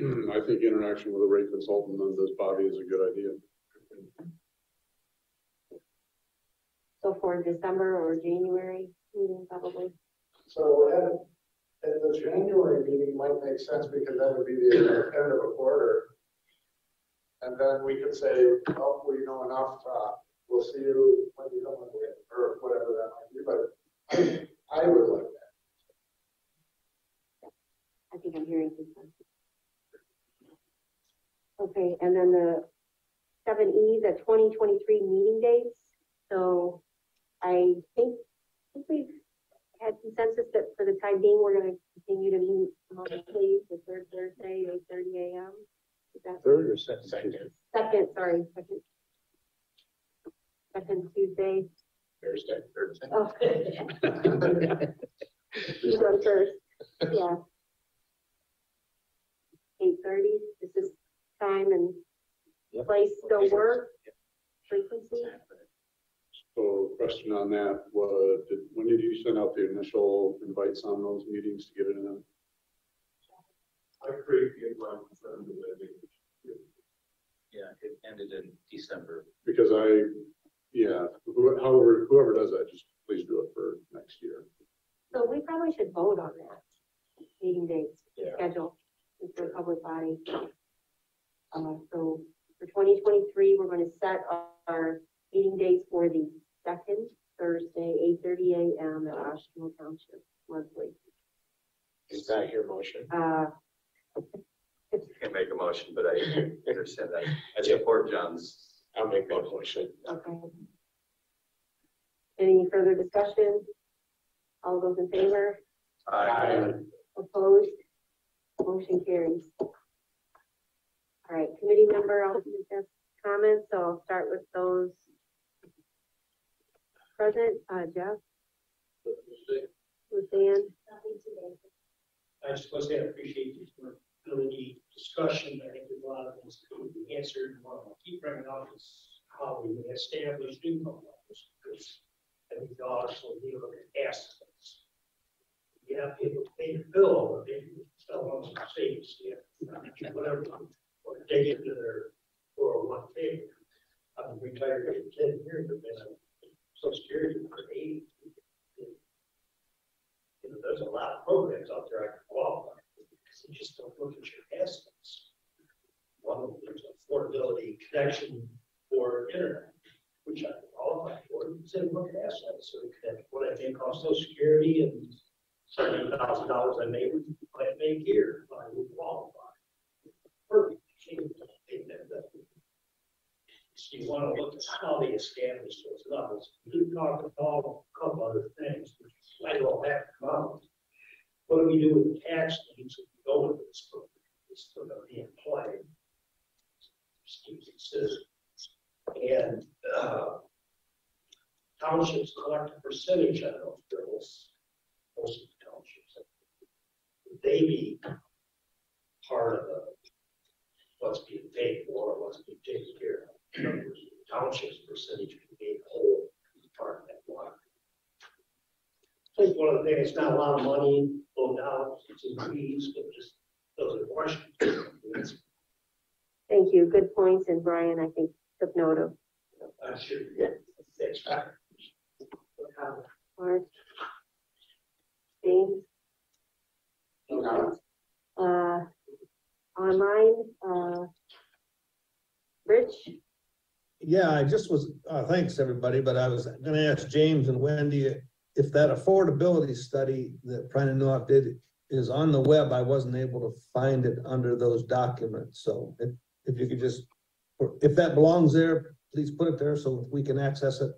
I think interaction with a rate consultant on this body is a good idea. So for December or January meeting probably. So at, at the January meeting might make sense because that would be the end of- a quarter. And then we could say, oh, we know enough, uh, we'll see you when you come in or whatever that might be, but I, I would like that. I think I'm hearing consensus. Okay, and then the seven E, the twenty twenty-three meeting dates. So I think, I think we've had consensus that for the time being, we're gonna continue to meet monthly, the third Thursday, eight thirty AM. Is that Third or second? second, sorry, second. Second Tuesday. Thursday, Thursday. Oh. You go first, yeah. Eight thirty, is this time and Yep. place still work? Frequency? So question on that, what, did, when did you send out the initial invites on those meetings to get it in? I create the invite for them to live. Yeah, it ended in December. Because I, yeah, who- however, whoever does that, just please do it for next year. So we probably should vote on that, meeting dates, Yeah. schedule, it's a public body. Uh, so for twenty twenty-three, we're gonna set our meeting dates for the second Thursday, eight thirty AM at Oshtemo Township monthly. Is that your motion? Uh, Can't make a motion, but I understand that. I support John's. I'll make that motion. okay. Any further discussion? All those in favor? Aye. Opposed? Motion carries. All right, committee member, this comments, so I'll start with those present, uh, Jeff, Lucian, I just want to say I appreciate this ability discussion. I think there's a lot of things that can be answered. And what I'll keep bringing up is how we establish income levels. Because I think we also need to look at assets. You have people pay the bill, or they sell on some savings, yeah, whatever, or dig into their four oh one K. I'm retired for ten years, I've been on social security for eight you know, there's a lot of programs out there I can qualify for, because you just don't look at your assets. One of them, there's affordability connection for internet, which I qualify for, said, look at assets, so that what I cost social security and seventy thousand dollars I make, I make here, I would qualify. Perfect. You that, that. Want to look at how they establish those levels. You talked about a couple other things, which I don't have to. What do we do with tax liens if we go with this program? It's still gonna be in play. And, uh, townships collect a percentage on those bills, most of the townships. Would They be part of the, what's being paid for, what's being taken care of. In other words, Townships percentage can be whole, part of that water. I think one of the things, not a lot of money, no doubt, it's increased, but just those are questions. thank you, good points, and Brian, I think, took note of, I'm sure, yeah, six factors. Mark. James? Uh, online, uh, Rich? Yeah, I just was, uh, thanks, everybody, but I was gonna ask James and Wendy if that affordability study that Prine and Noah did is on the web. I wasn't able to find it under those documents, so if, if you could just, if that belongs there, please put it there so we can access it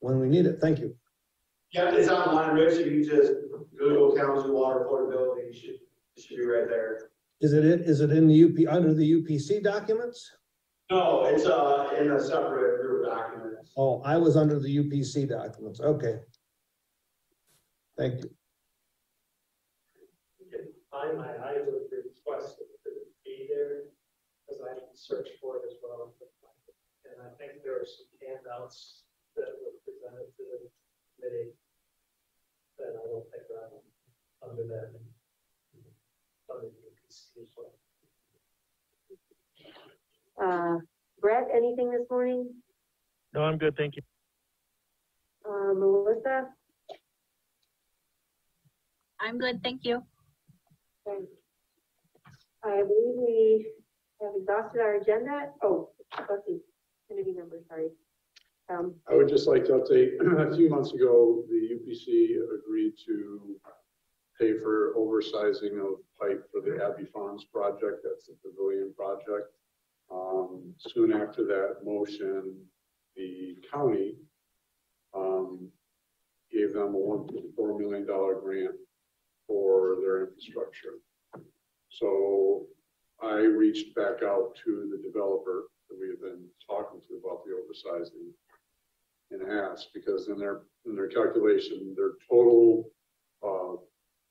when we need it. Thank you. Yeah, it's online, Rich, if you just Google Kalamazoo water affordability, you should, it should be right there. Is it, in- is it in the UP, under the UPC documents? No, it's, uh, in a separate group your documents. Oh, I was under the UPC documents, okay. Thank you. I, my eyes would request it be there, because I can search for it as well. And I think there are some handouts that were presented to the committee that I don't think are under that. Under the UPC as well. Uh, Brett, anything this morning? No, I'm good, thank you. Uh, Melissa? I'm good, thank you. Okay. I believe we have exhausted our agenda. Oh, let's see, committee member, sorry. Um, I would just like to update, a few months ago, the UPC agreed to pay for oversizing of pipe for the Abbey Farms project, that's the pavilion project. Um, soon after that motion, the county, um, gave them a one point four million dollar grant for their infrastructure. So I reached back out to the developer that we had been talking to about the oversizing and asked, because in their, in their calculation, their total, uh,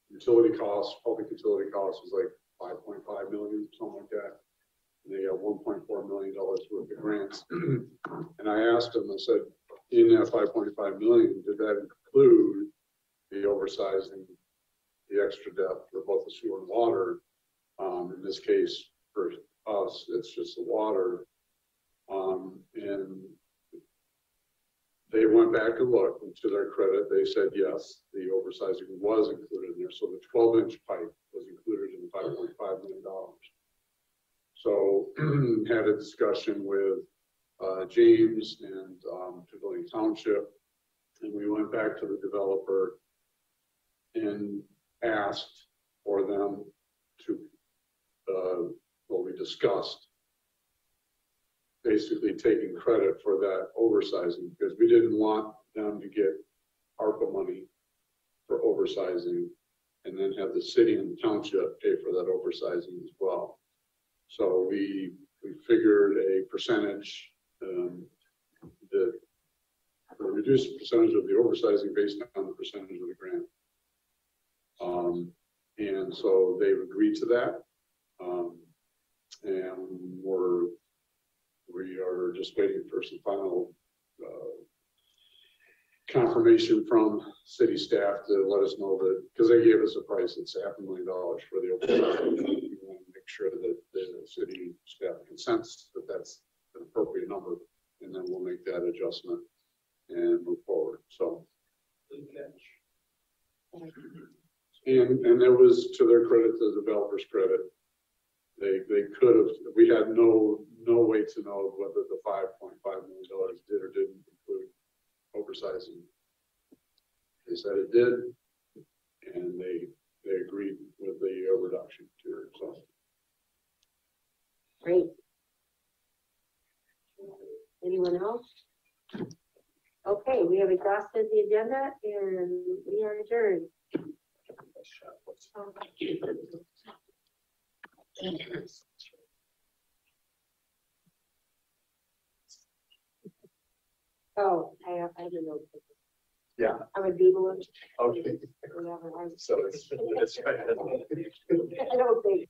utility costs, public utility costs was like five point five million, something like that. And they got one point four million dollars worth of grants. And I asked them, I said, in that five point five million, did that include the oversizing, the extra depth for both the sewer and water? Um, in this case, for us, it's just the water. Um, and they went back and looked, and to their credit, they said, yes, the oversizing was included in there, so the twelve inch pipe was included in the five point five million dollars. So had a discussion with, uh, James and, um, Pavilion Township, and we went back to the developer and asked for them to, uh, what we discussed, basically taking credit for that oversizing, because we didn't want them to get ARPA money for oversizing, and then have the city and township pay for that oversizing as well. So we, we figured a percentage, um, reduced percentage of the oversizing based on the percentage of the grant. Um, and so they've agreed to that. Um, and we're, we are just waiting for some final, uh, confirmation from city staff to let us know that, because they gave us a price, that's half a million dollars for the open. We want to make sure that the city staff consents that that's an appropriate number, and then we'll make that adjustment and move forward, so. And, and there was, to their credit, the developer's credit, they, they could have, we had no, no way to know whether the five point five million dollars did or didn't include oversizing. They said it did, and they, they agreed with the uh, reduction to it, so. great. Anyone else? Okay, we have exhausted the agenda and we are adjourned. Oh, I have, I have a note. Yeah. I'm a Google. Okay. Whatever, I- So it's, it's. I don't think.